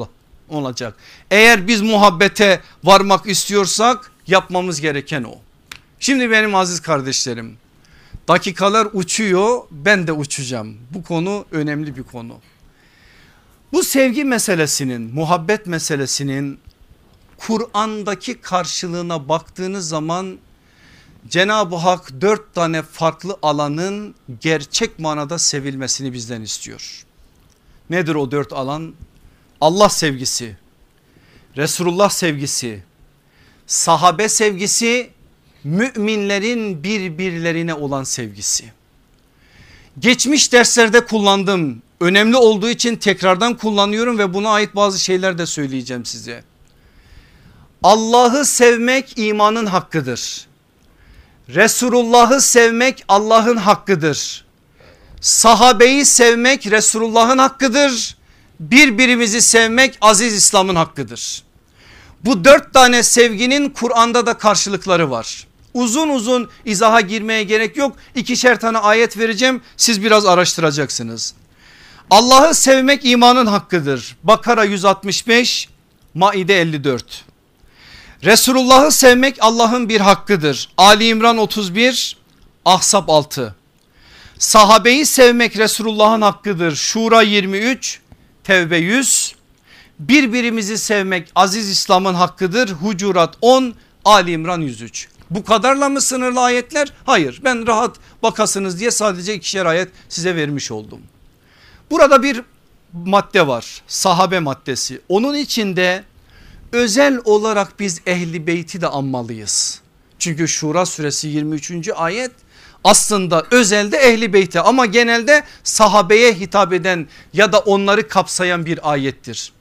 olacak. Eğer biz muhabbete varmak istiyorsak yapmamız gereken o. Şimdi benim aziz kardeşlerim dakikalar uçuyor ben de uçacağım. Bu konu önemli bir konu. Bu sevgi meselesinin muhabbet meselesinin Kur'an'daki karşılığına baktığınız zaman Cenab-ı Hak dört tane farklı alanın gerçek manada sevilmesini bizden istiyor. Nedir o dört alan? Allah sevgisi, Resulullah sevgisi, sahabe sevgisi, müminlerin birbirlerine olan sevgisi. Geçmiş derslerde kullandım. Önemli olduğu için tekrardan kullanıyorum ve buna ait bazı şeyler de söyleyeceğim size. Allah'ı sevmek imanın hakkıdır. Resulullah'ı sevmek Allah'ın hakkıdır. Sahabeyi sevmek Resulullah'ın hakkıdır. Birbirimizi sevmek aziz İslam'ın hakkıdır. Bu dört tane sevginin Kur'an'da da karşılıkları var. Uzun uzun izaha girmeye gerek yok. İkişer tane ayet vereceğim siz biraz araştıracaksınız. Allah'ı sevmek imanın hakkıdır. Bakara 165 Maide 54. Resulullah'ı sevmek Allah'ın bir hakkıdır. Ali İmran 31 Ahsap 6. Sahabeyi sevmek Resulullah'ın hakkıdır. Şura 23 Tevbe 100. Birbirimizi sevmek aziz İslam'ın hakkıdır. Hucurat 10 Ali İmran 103. Bu kadarla mı sınırlı ayetler? Hayır ben rahat bakasınız diye sadece ikişer ayet size vermiş oldum. Burada bir madde var sahabe maddesi onun içinde özel olarak biz ehli beyti de anmalıyız. Çünkü Şura suresi 23. ayet aslında özelde ehli beyti ama genelde sahabeye hitap eden ya da onları kapsayan bir ayettir.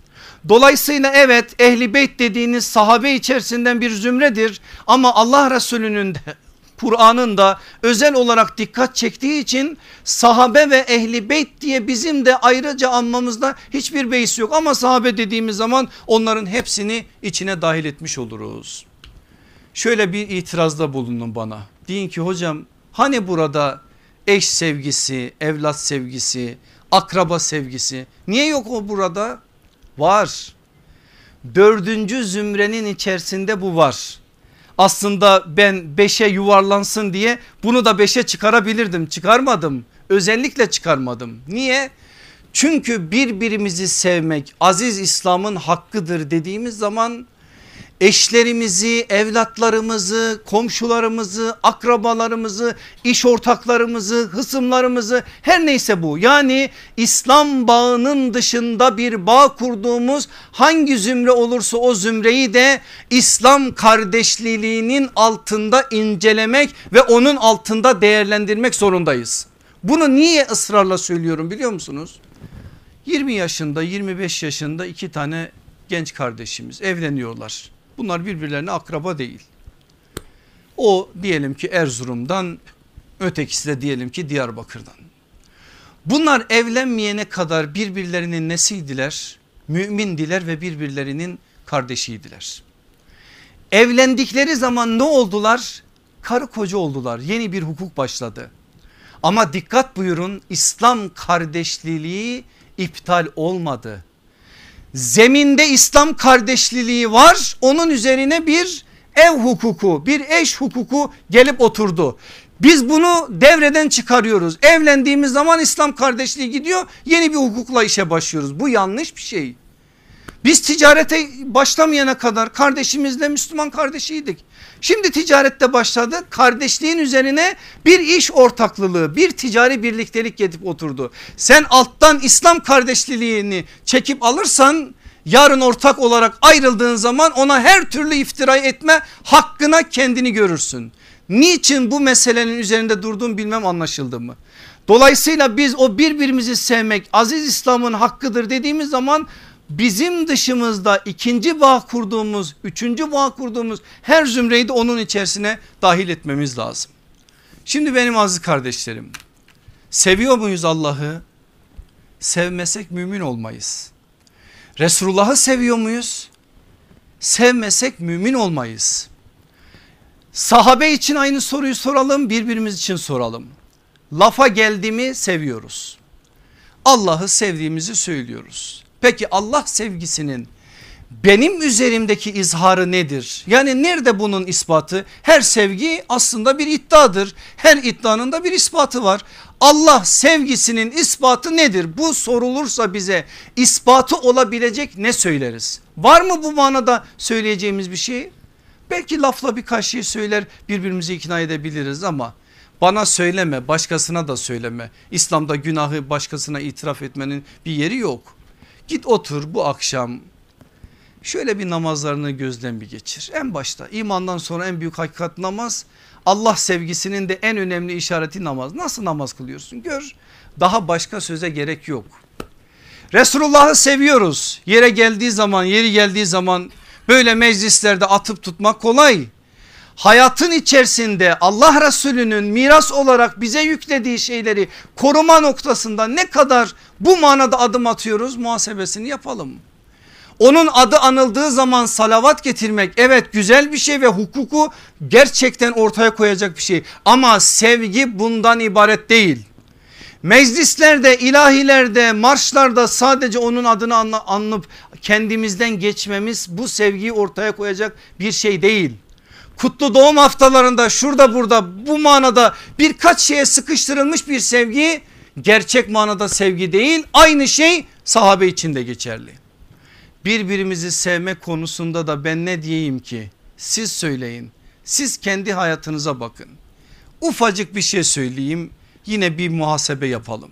Dolayısıyla evet ehli beyt dediğiniz sahabe içerisinden bir zümredir ama Allah Resulü'nün de Kur'an'ın da özel olarak dikkat çektiği için sahabe ve ehli beyt diye bizim de ayrıca anmamızda hiçbir beis yok. Ama sahabe dediğimiz zaman onların hepsini içine dahil etmiş oluruz. Şöyle bir itirazda bulunun bana. Deyin ki hocam hani burada eş sevgisi, evlat sevgisi, akraba sevgisi niye yok o burada? Var. Dördüncü zümrenin içerisinde bu var. Aslında ben beşe yuvarlansın diye bunu da beşe çıkarabilirdim çıkarmadım. Özellikle çıkarmadım. Niye? Çünkü birbirimizi sevmek aziz İslam'ın hakkıdır dediğimiz zaman eşlerimizi, evlatlarımızı, komşularımızı, akrabalarımızı, iş ortaklarımızı, hısımlarımızı her neyse bu. Yani İslam bağının dışında bir bağ kurduğumuz hangi zümre olursa o zümreyi de İslam kardeşliğinin altında incelemek ve onun altında değerlendirmek zorundayız. Bunu niye ısrarla söylüyorum biliyor musunuz? 20 yaşında 25 yaşında iki tane genç kardeşimiz evleniyorlar. Bunlar birbirlerine akraba değil. O diyelim ki Erzurum'dan ötekisi de diyelim ki Diyarbakır'dan. Bunlar evlenmeyene kadar birbirlerinin nesiydiler? Mümindiler ve birbirlerinin kardeşiydiler. Evlendikleri zaman ne oldular? Karı koca oldular. Yeni bir hukuk başladı. Ama dikkat buyurun İslam kardeşliği iptal olmadı zeminde İslam kardeşliliği var onun üzerine bir ev hukuku bir eş hukuku gelip oturdu. Biz bunu devreden çıkarıyoruz evlendiğimiz zaman İslam kardeşliği gidiyor yeni bir hukukla işe başlıyoruz bu yanlış bir şey. Biz ticarete başlamayana kadar kardeşimizle Müslüman kardeşiydik. Şimdi ticarette başladı kardeşliğin üzerine bir iş ortaklılığı bir ticari birliktelik gelip oturdu. Sen alttan İslam kardeşliğini çekip alırsan yarın ortak olarak ayrıldığın zaman ona her türlü iftira etme hakkına kendini görürsün. Niçin bu meselenin üzerinde durduğum bilmem anlaşıldı mı? Dolayısıyla biz o birbirimizi sevmek aziz İslam'ın hakkıdır dediğimiz zaman bizim dışımızda ikinci bağ kurduğumuz, üçüncü bağ kurduğumuz her zümreyi de onun içerisine dahil etmemiz lazım. Şimdi benim aziz kardeşlerim seviyor muyuz Allah'ı? Sevmesek mümin olmayız. Resulullah'ı seviyor muyuz? Sevmesek mümin olmayız. Sahabe için aynı soruyu soralım birbirimiz için soralım. Lafa geldi mi seviyoruz. Allah'ı sevdiğimizi söylüyoruz. Peki Allah sevgisinin benim üzerimdeki izharı nedir? Yani nerede bunun ispatı? Her sevgi aslında bir iddiadır. Her iddianın da bir ispatı var. Allah sevgisinin ispatı nedir? Bu sorulursa bize ispatı olabilecek ne söyleriz? Var mı bu manada söyleyeceğimiz bir şey? Belki lafla birkaç şey söyler birbirimizi ikna edebiliriz ama bana söyleme başkasına da söyleme. İslam'da günahı başkasına itiraf etmenin bir yeri yok. Git otur bu akşam şöyle bir namazlarını gözden bir geçir. En başta imandan sonra en büyük hakikat namaz Allah sevgisinin de en önemli işareti namaz. Nasıl namaz kılıyorsun gör daha başka söze gerek yok. Resulullah'ı seviyoruz yere geldiği zaman yeri geldiği zaman böyle meclislerde atıp tutmak kolay. Hayatın içerisinde Allah Resulü'nün miras olarak bize yüklediği şeyleri koruma noktasında ne kadar bu manada adım atıyoruz muhasebesini yapalım. Onun adı anıldığı zaman salavat getirmek evet güzel bir şey ve hukuku gerçekten ortaya koyacak bir şey. Ama sevgi bundan ibaret değil. Meclislerde, ilahilerde, marşlarda sadece onun adını anlıp kendimizden geçmemiz bu sevgiyi ortaya koyacak bir şey değil. Kutlu doğum haftalarında şurada burada bu manada birkaç şeye sıkıştırılmış bir sevgi gerçek manada sevgi değil. Aynı şey sahabe için de geçerli birbirimizi sevme konusunda da ben ne diyeyim ki siz söyleyin Siz kendi hayatınıza bakın. Ufacık bir şey söyleyeyim yine bir muhasebe yapalım.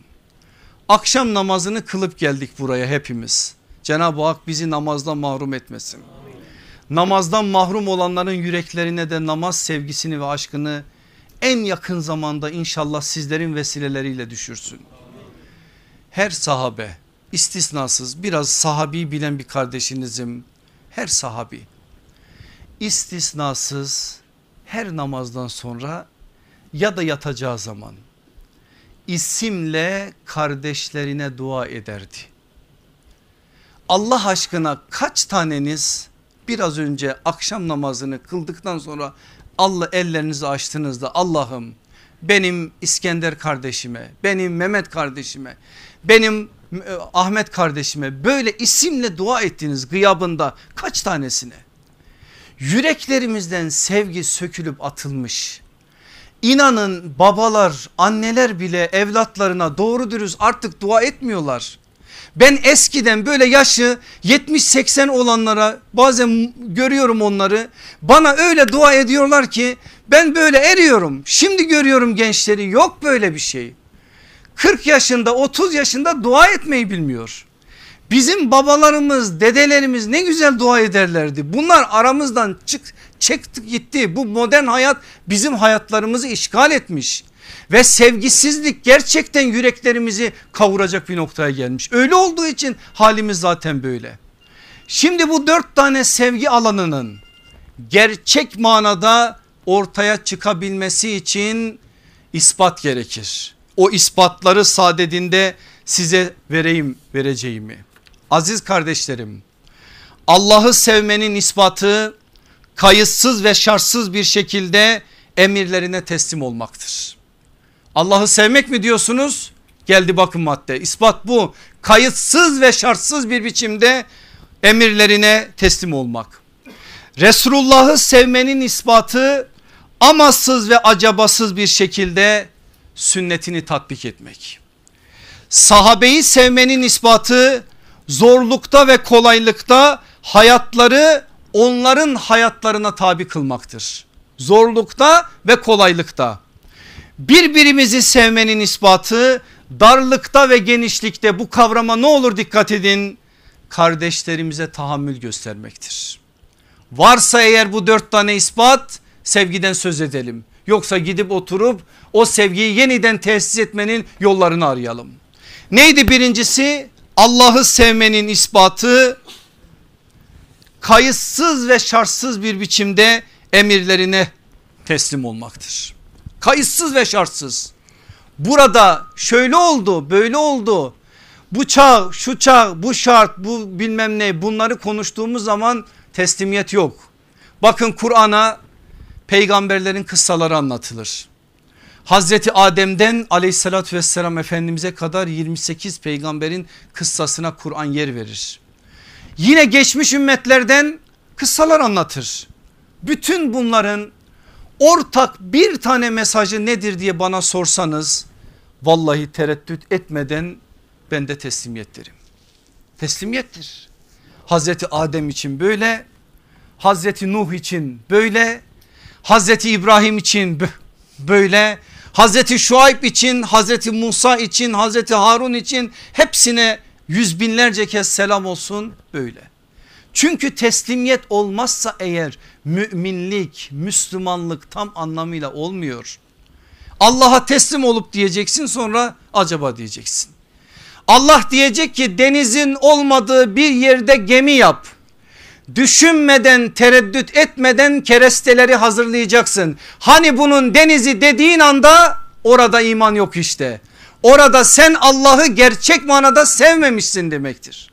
Akşam namazını kılıp geldik buraya hepimiz. Cenab-ı Hak bizi namazdan mahrum etmesin. Namazdan mahrum olanların yüreklerine de namaz sevgisini ve aşkını en yakın zamanda inşallah sizlerin vesileleriyle düşürsün. Her sahabe istisnasız biraz sahabi bilen bir kardeşinizim. Her sahabi istisnasız her namazdan sonra ya da yatacağı zaman isimle kardeşlerine dua ederdi. Allah aşkına kaç taneniz biraz önce akşam namazını kıldıktan sonra Allah ellerinizi açtığınızda Allah'ım benim İskender kardeşime, benim Mehmet kardeşime, benim e, Ahmet kardeşime böyle isimle dua ettiğiniz gıyabında kaç tanesine? Yüreklerimizden sevgi sökülüp atılmış. İnanın babalar anneler bile evlatlarına doğru dürüst artık dua etmiyorlar. Ben eskiden böyle yaşı 70-80 olanlara bazen görüyorum onları bana öyle dua ediyorlar ki ben böyle eriyorum. Şimdi görüyorum gençleri yok böyle bir şey. 40 yaşında 30 yaşında dua etmeyi bilmiyor. Bizim babalarımız dedelerimiz ne güzel dua ederlerdi. Bunlar aramızdan çık çıktı gitti. Bu modern hayat bizim hayatlarımızı işgal etmiş. Ve sevgisizlik gerçekten yüreklerimizi kavuracak bir noktaya gelmiş. Öyle olduğu için halimiz zaten böyle. Şimdi bu dört tane sevgi alanının gerçek manada ortaya çıkabilmesi için ispat gerekir. O ispatları sadedinde size vereyim vereceğimi. Aziz kardeşlerim Allah'ı sevmenin ispatı kayıtsız ve şartsız bir şekilde emirlerine teslim olmaktır. Allah'ı sevmek mi diyorsunuz? Geldi bakın madde ispat bu kayıtsız ve şartsız bir biçimde emirlerine teslim olmak. Resulullah'ı sevmenin ispatı amasız ve acabasız bir şekilde sünnetini tatbik etmek. Sahabeyi sevmenin ispatı zorlukta ve kolaylıkta hayatları onların hayatlarına tabi kılmaktır. Zorlukta ve kolaylıkta. Birbirimizi sevmenin ispatı darlıkta ve genişlikte bu kavrama ne olur dikkat edin. Kardeşlerimize tahammül göstermektir. Varsa eğer bu dört tane ispat sevgiden söz edelim. Yoksa gidip oturup o sevgiyi yeniden tesis etmenin yollarını arayalım. Neydi birincisi? Allah'ı sevmenin ispatı kayıtsız ve şartsız bir biçimde emirlerine teslim olmaktır. Kayıtsız ve şartsız. Burada şöyle oldu böyle oldu bu çağ şu çağ bu şart bu bilmem ne bunları konuştuğumuz zaman teslimiyet yok. Bakın Kur'an'a peygamberlerin kıssaları anlatılır. Hazreti Adem'den aleyhissalatü vesselam efendimize kadar 28 peygamberin kıssasına Kur'an yer verir. Yine geçmiş ümmetlerden kıssalar anlatır. Bütün bunların ortak bir tane mesajı nedir diye bana sorsanız vallahi tereddüt etmeden ben de teslimiyet derim. Teslimiyettir. Hazreti Adem için böyle, Hazreti Nuh için böyle, Hazreti İbrahim için böyle, Hazreti Şuayb için, Hazreti Musa için, Hazreti Harun için hepsine yüz binlerce kez selam olsun böyle. Çünkü teslimiyet olmazsa eğer müminlik, Müslümanlık tam anlamıyla olmuyor. Allah'a teslim olup diyeceksin sonra acaba diyeceksin. Allah diyecek ki denizin olmadığı bir yerde gemi yap. Düşünmeden tereddüt etmeden keresteleri hazırlayacaksın. Hani bunun denizi dediğin anda orada iman yok işte. Orada sen Allah'ı gerçek manada sevmemişsin demektir.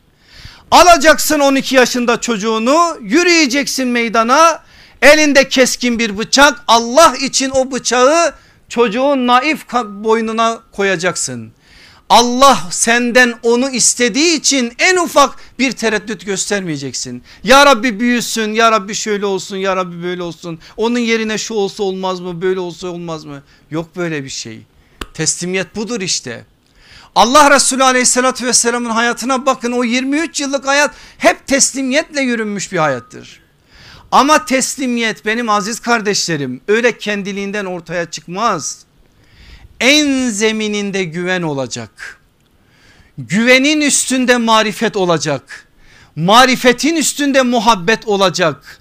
Alacaksın 12 yaşında çocuğunu yürüyeceksin meydana elinde keskin bir bıçak Allah için o bıçağı çocuğun naif boynuna koyacaksın. Allah senden onu istediği için en ufak bir tereddüt göstermeyeceksin. Ya Rabbi büyüsün ya Rabbi şöyle olsun ya Rabbi böyle olsun. Onun yerine şu olsa olmaz mı böyle olsa olmaz mı? Yok böyle bir şey. Teslimiyet budur işte. Allah Resulü aleyhissalatü vesselamın hayatına bakın o 23 yıllık hayat hep teslimiyetle yürünmüş bir hayattır. Ama teslimiyet benim aziz kardeşlerim öyle kendiliğinden ortaya çıkmaz. En zemininde güven olacak. Güvenin üstünde marifet olacak. Marifetin üstünde muhabbet olacak.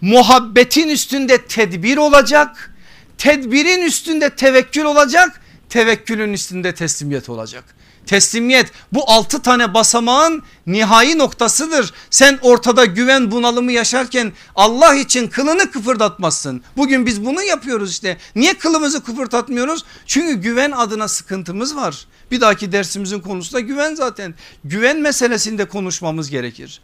Muhabbetin üstünde tedbir olacak. Tedbirin üstünde tevekkül olacak. Tevekkülün üstünde teslimiyet olacak. Teslimiyet bu altı tane basamağın nihai noktasıdır. Sen ortada güven bunalımı yaşarken Allah için kılını kıpırdatmazsın. Bugün biz bunu yapıyoruz işte. Niye kılımızı kıpırdatmıyoruz? Çünkü güven adına sıkıntımız var. Bir dahaki dersimizin konusu da güven zaten. Güven meselesinde konuşmamız gerekir.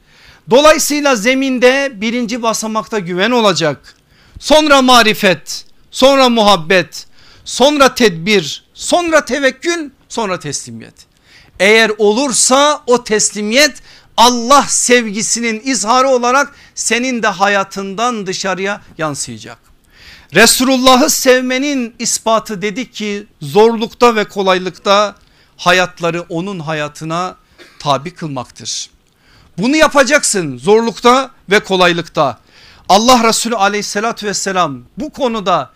Dolayısıyla zeminde birinci basamakta güven olacak. Sonra marifet, sonra muhabbet, sonra tedbir, sonra tevekkül, sonra teslimiyet. Eğer olursa o teslimiyet Allah sevgisinin izharı olarak senin de hayatından dışarıya yansıyacak. Resulullah'ı sevmenin ispatı dedik ki zorlukta ve kolaylıkta hayatları onun hayatına tabi kılmaktır. Bunu yapacaksın zorlukta ve kolaylıkta. Allah Resulü aleyhissalatü vesselam bu konuda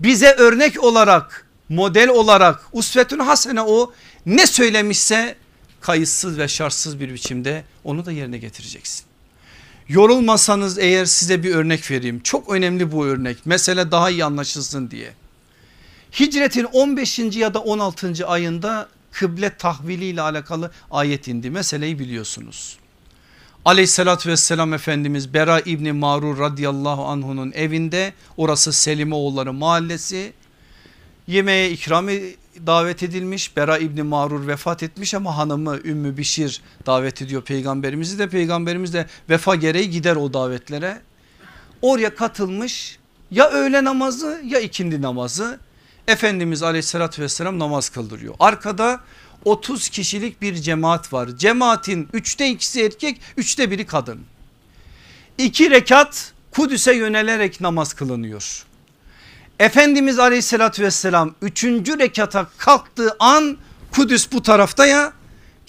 bize örnek olarak model olarak usvetün hasene o ne söylemişse kayıtsız ve şartsız bir biçimde onu da yerine getireceksin. Yorulmasanız eğer size bir örnek vereyim. Çok önemli bu örnek. Mesele daha iyi anlaşılsın diye. Hicretin 15. ya da 16. ayında kıble tahvili ile alakalı ayet indi. Meseleyi biliyorsunuz. Aleyhissalatü vesselam Efendimiz Bera İbni Marur radıyallahu anhunun evinde orası Selimoğulları mahallesi yemeğe ikram davet edilmiş. Bera İbni Marur vefat etmiş ama hanımı Ümmü Bişir davet ediyor peygamberimizi de peygamberimiz de vefa gereği gider o davetlere. Oraya katılmış ya öğle namazı ya ikindi namazı Efendimiz aleyhissalatü vesselam namaz kıldırıyor. Arkada 30 kişilik bir cemaat var. Cemaatin üçte ikisi erkek üçte biri kadın. İki rekat Kudüs'e yönelerek namaz kılınıyor. Efendimiz aleyhissalatü vesselam üçüncü rekata kalktığı an Kudüs bu tarafta ya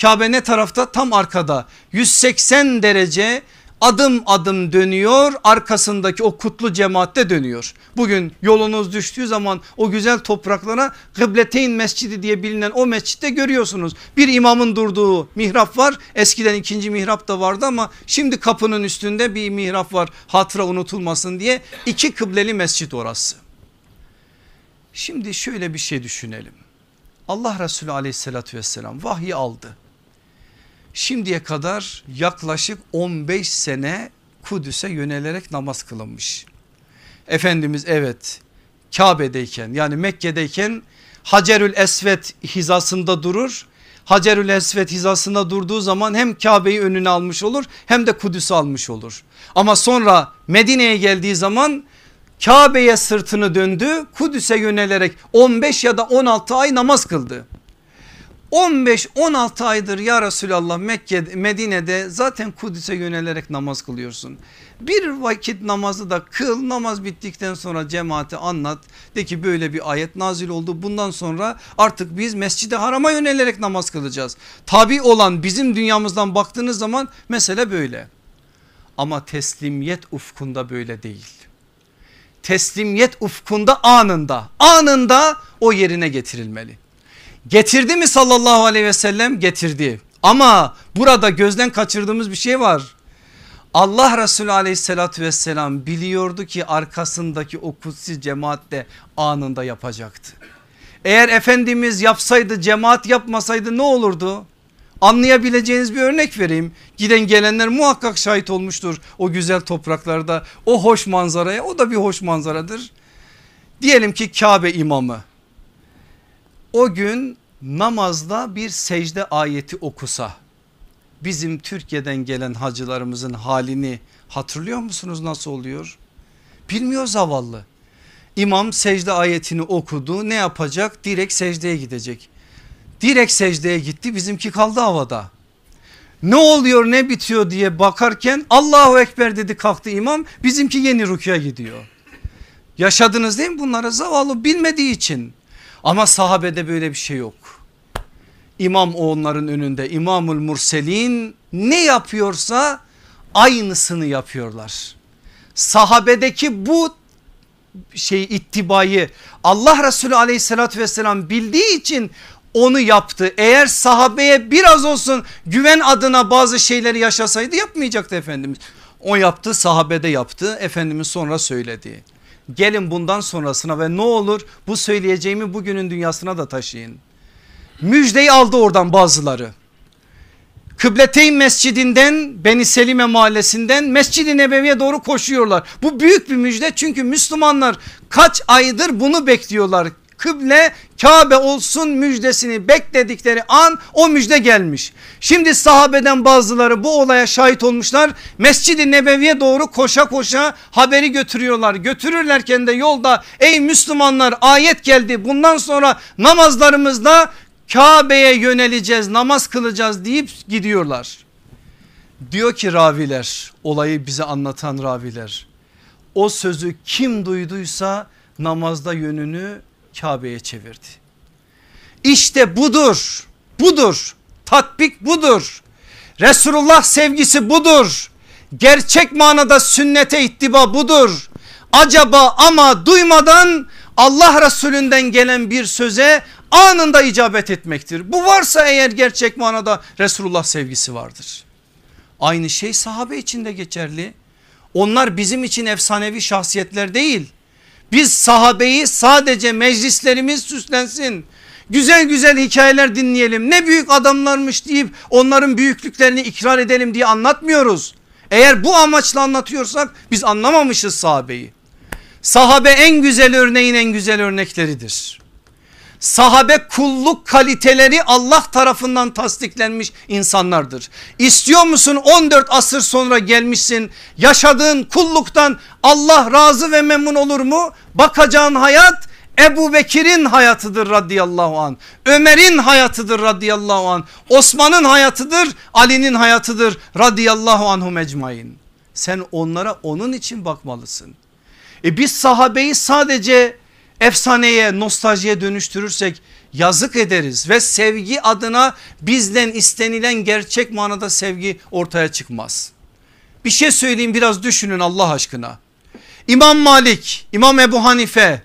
Kabe ne tarafta tam arkada 180 derece adım adım dönüyor arkasındaki o kutlu cemaatte dönüyor. Bugün yolunuz düştüğü zaman o güzel topraklara Kıbleteyn Mescidi diye bilinen o mescitte görüyorsunuz. Bir imamın durduğu mihrap var eskiden ikinci mihrap da vardı ama şimdi kapının üstünde bir mihrap var hatıra unutulmasın diye iki kıbleli mescit orası. Şimdi şöyle bir şey düşünelim. Allah Resulü aleyhissalatü vesselam vahyi aldı. Şimdiye kadar yaklaşık 15 sene Kudüs'e yönelerek namaz kılınmış. Efendimiz evet Kabe'deyken yani Mekke'deyken Hacerül Esved hizasında durur. Hacerül Esved hizasında durduğu zaman hem Kabe'yi önüne almış olur hem de Kudüs'ü almış olur. Ama sonra Medine'ye geldiği zaman Kabe'ye sırtını döndü Kudüs'e yönelerek 15 ya da 16 ay namaz kıldı. 15-16 aydır ya Resulallah Mekke Medine'de zaten Kudüs'e yönelerek namaz kılıyorsun. Bir vakit namazı da kıl namaz bittikten sonra cemaate anlat. De ki böyle bir ayet nazil oldu bundan sonra artık biz mescide harama yönelerek namaz kılacağız. Tabi olan bizim dünyamızdan baktığınız zaman mesele böyle. Ama teslimiyet ufkunda böyle değil teslimiyet ufkunda anında anında o yerine getirilmeli. Getirdi mi sallallahu aleyhi ve sellem getirdi ama burada gözden kaçırdığımız bir şey var. Allah Resulü aleyhissalatü vesselam biliyordu ki arkasındaki o kutsi cemaat de anında yapacaktı. Eğer Efendimiz yapsaydı cemaat yapmasaydı ne olurdu? Anlayabileceğiniz bir örnek vereyim. Giden gelenler muhakkak şahit olmuştur o güzel topraklarda o hoş manzaraya o da bir hoş manzaradır. Diyelim ki Kabe imamı o gün namazda bir secde ayeti okusa bizim Türkiye'den gelen hacılarımızın halini hatırlıyor musunuz nasıl oluyor? Bilmiyor zavallı. İmam secde ayetini okudu ne yapacak? Direkt secdeye gidecek. Direkt secdeye gitti bizimki kaldı havada. Ne oluyor ne bitiyor diye bakarken Allahu Ekber dedi kalktı imam bizimki yeni rüküye gidiyor. Yaşadınız değil mi bunlara zavallı bilmediği için ama sahabede böyle bir şey yok. İmam onların önünde İmamul Murselin ne yapıyorsa aynısını yapıyorlar. sahabedeki bu şey ittibayı Allah Resulü aleyhissalatü vesselam bildiği için onu yaptı. Eğer sahabeye biraz olsun güven adına bazı şeyleri yaşasaydı yapmayacaktı Efendimiz. O yaptı sahabede yaptı Efendimiz sonra söyledi. Gelin bundan sonrasına ve ne olur bu söyleyeceğimi bugünün dünyasına da taşıyın. Müjdeyi aldı oradan bazıları. Kıbleteyn mescidinden Beni Selime mahallesinden Mescid-i Nebevi'ye doğru koşuyorlar. Bu büyük bir müjde çünkü Müslümanlar kaç aydır bunu bekliyorlar. Kıble Kabe olsun müjdesini bekledikleri an o müjde gelmiş. Şimdi sahabeden bazıları bu olaya şahit olmuşlar. Mescid-i Nebevi'ye doğru koşa koşa haberi götürüyorlar. Götürürlerken de yolda ey Müslümanlar ayet geldi. Bundan sonra namazlarımızda Kabe'ye yöneleceğiz namaz kılacağız deyip gidiyorlar. Diyor ki raviler olayı bize anlatan raviler o sözü kim duyduysa namazda yönünü Kabe'ye çevirdi. İşte budur budur tatbik budur Resulullah sevgisi budur gerçek manada sünnete ittiba budur. Acaba ama duymadan Allah Resulünden gelen bir söze anında icabet etmektir. Bu varsa eğer gerçek manada Resulullah sevgisi vardır. Aynı şey sahabe için de geçerli. Onlar bizim için efsanevi şahsiyetler değil. Biz sahabeyi sadece meclislerimiz süslensin. Güzel güzel hikayeler dinleyelim. Ne büyük adamlarmış deyip onların büyüklüklerini ikrar edelim diye anlatmıyoruz. Eğer bu amaçla anlatıyorsak biz anlamamışız sahabeyi. Sahabe en güzel örneğin en güzel örnekleridir. Sahabe kulluk kaliteleri Allah tarafından tasdiklenmiş insanlardır. İstiyor musun 14 asır sonra gelmişsin yaşadığın kulluktan Allah razı ve memnun olur mu? Bakacağın hayat Ebu Bekir'in hayatıdır radıyallahu an. Ömer'in hayatıdır radıyallahu an. Osman'ın hayatıdır Ali'nin hayatıdır radıyallahu anhu mecmain. Sen onlara onun için bakmalısın. E biz sahabeyi sadece efsaneye nostaljiye dönüştürürsek yazık ederiz ve sevgi adına bizden istenilen gerçek manada sevgi ortaya çıkmaz. Bir şey söyleyeyim biraz düşünün Allah aşkına. İmam Malik, İmam Ebu Hanife,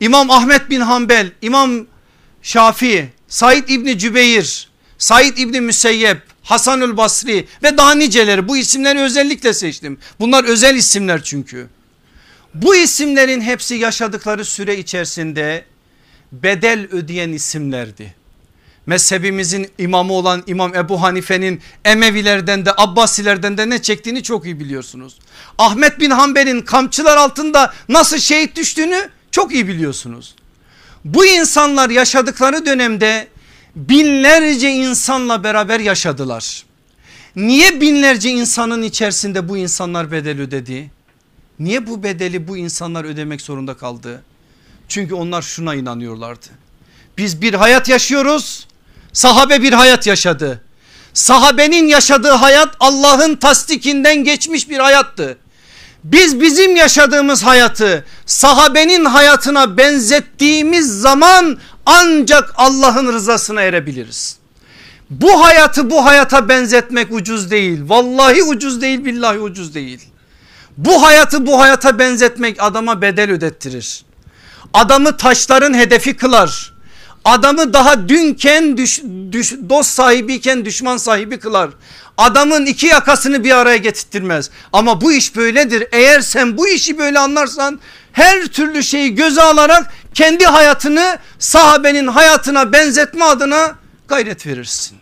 İmam Ahmet bin Hanbel, İmam Şafii, Said İbni Cübeyr, Said İbni Müseyyep, Hasanül Basri ve daha niceleri bu isimleri özellikle seçtim. Bunlar özel isimler çünkü. Bu isimlerin hepsi yaşadıkları süre içerisinde bedel ödeyen isimlerdi. Mezhebimizin imamı olan İmam Ebu Hanife'nin Emevilerden de Abbasilerden de ne çektiğini çok iyi biliyorsunuz. Ahmet bin Hanbel'in kamçılar altında nasıl şehit düştüğünü çok iyi biliyorsunuz. Bu insanlar yaşadıkları dönemde binlerce insanla beraber yaşadılar. Niye binlerce insanın içerisinde bu insanlar bedel ödedi? Niye bu bedeli bu insanlar ödemek zorunda kaldı? Çünkü onlar şuna inanıyorlardı. Biz bir hayat yaşıyoruz. Sahabe bir hayat yaşadı. Sahabenin yaşadığı hayat Allah'ın tasdikinden geçmiş bir hayattı. Biz bizim yaşadığımız hayatı sahabenin hayatına benzettiğimiz zaman ancak Allah'ın rızasına erebiliriz. Bu hayatı bu hayata benzetmek ucuz değil. Vallahi ucuz değil billahi ucuz değil. Bu hayatı bu hayata benzetmek adama bedel ödettirir. Adamı taşların hedefi kılar. Adamı daha dünken düş, düş, dost sahibiyken düşman sahibi kılar. Adamın iki yakasını bir araya getirtmez. Ama bu iş böyledir. Eğer sen bu işi böyle anlarsan her türlü şeyi göze alarak kendi hayatını sahabenin hayatına benzetme adına gayret verirsin.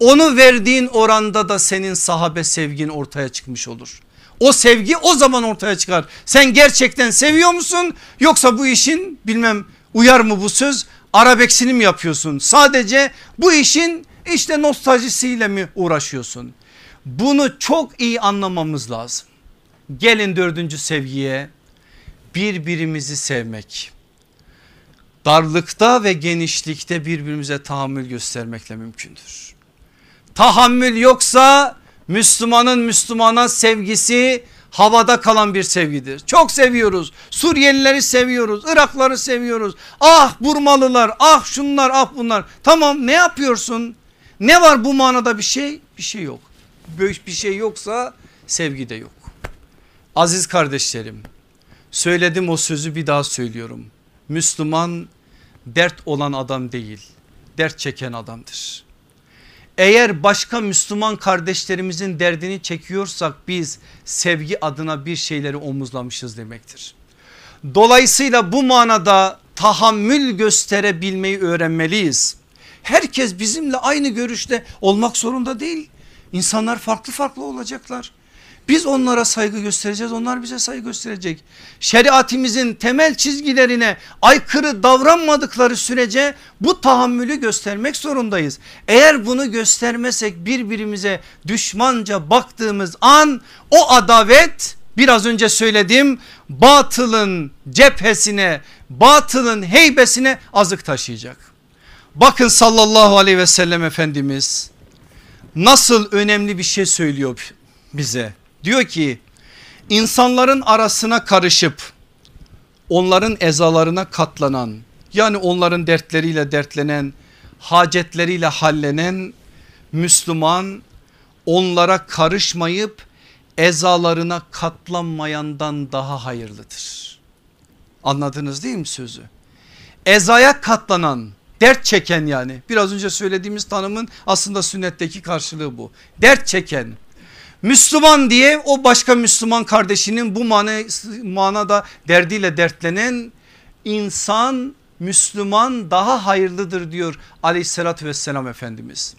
Onu verdiğin oranda da senin sahabe sevgin ortaya çıkmış olur. O sevgi o zaman ortaya çıkar. Sen gerçekten seviyor musun yoksa bu işin bilmem uyar mı bu söz arabeksini mi yapıyorsun? Sadece bu işin işte nostaljisiyle mi uğraşıyorsun? Bunu çok iyi anlamamız lazım. Gelin dördüncü sevgiye birbirimizi sevmek. Darlıkta ve genişlikte birbirimize tahammül göstermekle mümkündür. Tahammül yoksa Müslümanın Müslümana sevgisi havada kalan bir sevgidir. Çok seviyoruz. Suriyelileri seviyoruz. Irakları seviyoruz. Ah Burmalılar ah şunlar ah bunlar. Tamam ne yapıyorsun? Ne var bu manada bir şey? Bir şey yok. Bir şey yoksa sevgi de yok. Aziz kardeşlerim söyledim o sözü bir daha söylüyorum. Müslüman dert olan adam değil dert çeken adamdır. Eğer başka Müslüman kardeşlerimizin derdini çekiyorsak biz sevgi adına bir şeyleri omuzlamışız demektir. Dolayısıyla bu manada tahammül gösterebilmeyi öğrenmeliyiz. Herkes bizimle aynı görüşte olmak zorunda değil. İnsanlar farklı farklı olacaklar. Biz onlara saygı göstereceğiz onlar bize saygı gösterecek. Şeriatimizin temel çizgilerine aykırı davranmadıkları sürece bu tahammülü göstermek zorundayız. Eğer bunu göstermesek birbirimize düşmanca baktığımız an o adavet biraz önce söyledim batılın cephesine batılın heybesine azık taşıyacak. Bakın sallallahu aleyhi ve sellem Efendimiz nasıl önemli bir şey söylüyor bize. Diyor ki insanların arasına karışıp onların ezalarına katlanan yani onların dertleriyle dertlenen hacetleriyle hallenen Müslüman onlara karışmayıp ezalarına katlanmayandan daha hayırlıdır. Anladınız değil mi sözü? Ezaya katlanan dert çeken yani biraz önce söylediğimiz tanımın aslında sünnetteki karşılığı bu. Dert çeken Müslüman diye o başka Müslüman kardeşinin bu manada derdiyle dertlenen insan Müslüman daha hayırlıdır diyor aleyhissalatü vesselam Efendimiz.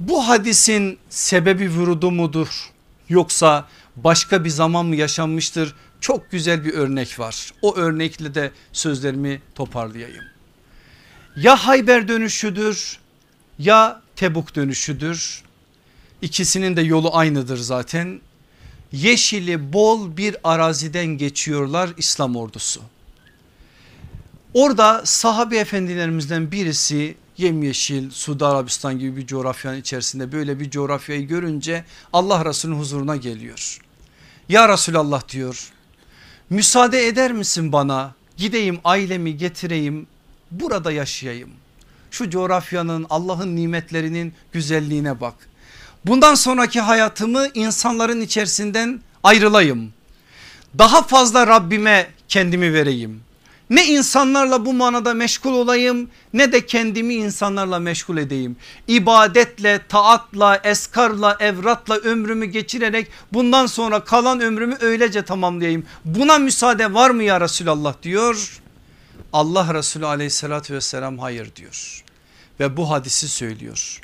Bu hadisin sebebi vurudu mudur yoksa başka bir zaman mı yaşanmıştır? Çok güzel bir örnek var. O örnekle de sözlerimi toparlayayım. Ya Hayber dönüşüdür ya Tebuk dönüşüdür İkisinin de yolu aynıdır zaten. Yeşili bol bir araziden geçiyorlar İslam ordusu. Orada sahabe efendilerimizden birisi yemyeşil Suudi Arabistan gibi bir coğrafyanın içerisinde böyle bir coğrafyayı görünce Allah Resulü'nün huzuruna geliyor. Ya Resulallah diyor müsaade eder misin bana gideyim ailemi getireyim burada yaşayayım. Şu coğrafyanın Allah'ın nimetlerinin güzelliğine bak. Bundan sonraki hayatımı insanların içerisinden ayrılayım. Daha fazla Rabbime kendimi vereyim. Ne insanlarla bu manada meşgul olayım ne de kendimi insanlarla meşgul edeyim. İbadetle, taatla, eskarla, evratla ömrümü geçirerek bundan sonra kalan ömrümü öylece tamamlayayım. Buna müsaade var mı ya Resulallah diyor. Allah Resulü aleyhissalatü vesselam hayır diyor. Ve bu hadisi söylüyor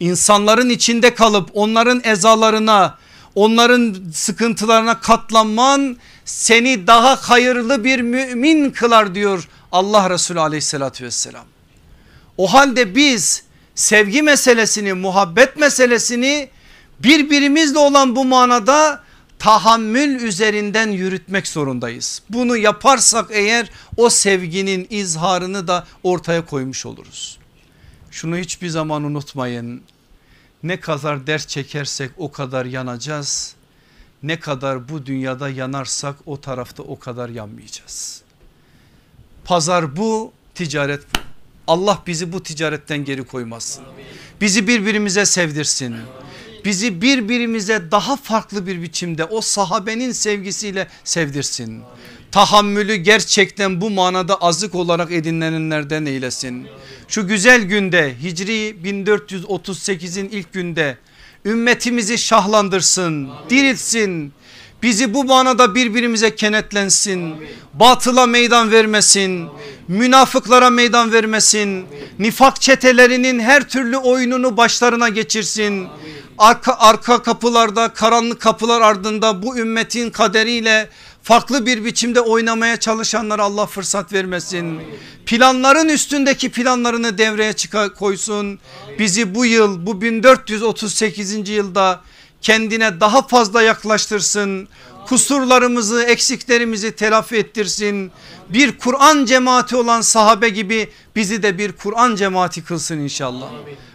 insanların içinde kalıp onların ezalarına onların sıkıntılarına katlanman seni daha hayırlı bir mümin kılar diyor Allah Resulü aleyhissalatü vesselam. O halde biz sevgi meselesini muhabbet meselesini birbirimizle olan bu manada tahammül üzerinden yürütmek zorundayız. Bunu yaparsak eğer o sevginin izharını da ortaya koymuş oluruz. Şunu hiçbir zaman unutmayın. Ne kadar dert çekersek o kadar yanacağız. Ne kadar bu dünyada yanarsak o tarafta o kadar yanmayacağız. Pazar bu, ticaret bu. Allah bizi bu ticaretten geri koymasın. Bizi birbirimize sevdirsin. Bizi birbirimize daha farklı bir biçimde o sahabenin sevgisiyle sevdirsin. Tahammülü gerçekten bu manada azık olarak edinlenenlerden eylesin şu güzel günde Hicri 1438'in ilk günde ümmetimizi şahlandırsın, diriltsin. Bizi bu manada birbirimize kenetlensin. Batıla meydan vermesin. Münafıklara meydan vermesin. Nifak çetelerinin her türlü oyununu başlarına geçirsin. Arka, arka kapılarda karanlık kapılar ardında bu ümmetin kaderiyle farklı bir biçimde oynamaya çalışanlara Allah fırsat vermesin. Planların üstündeki planlarını devreye çıkar, koysun. Bizi bu yıl bu 1438. yılda kendine daha fazla yaklaştırsın. Kusurlarımızı eksiklerimizi telafi ettirsin. Bir Kur'an cemaati olan sahabe gibi bizi de bir Kur'an cemaati kılsın inşallah.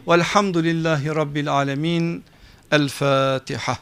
Velhamdülillahi Rabbil Alemin. El Fatiha.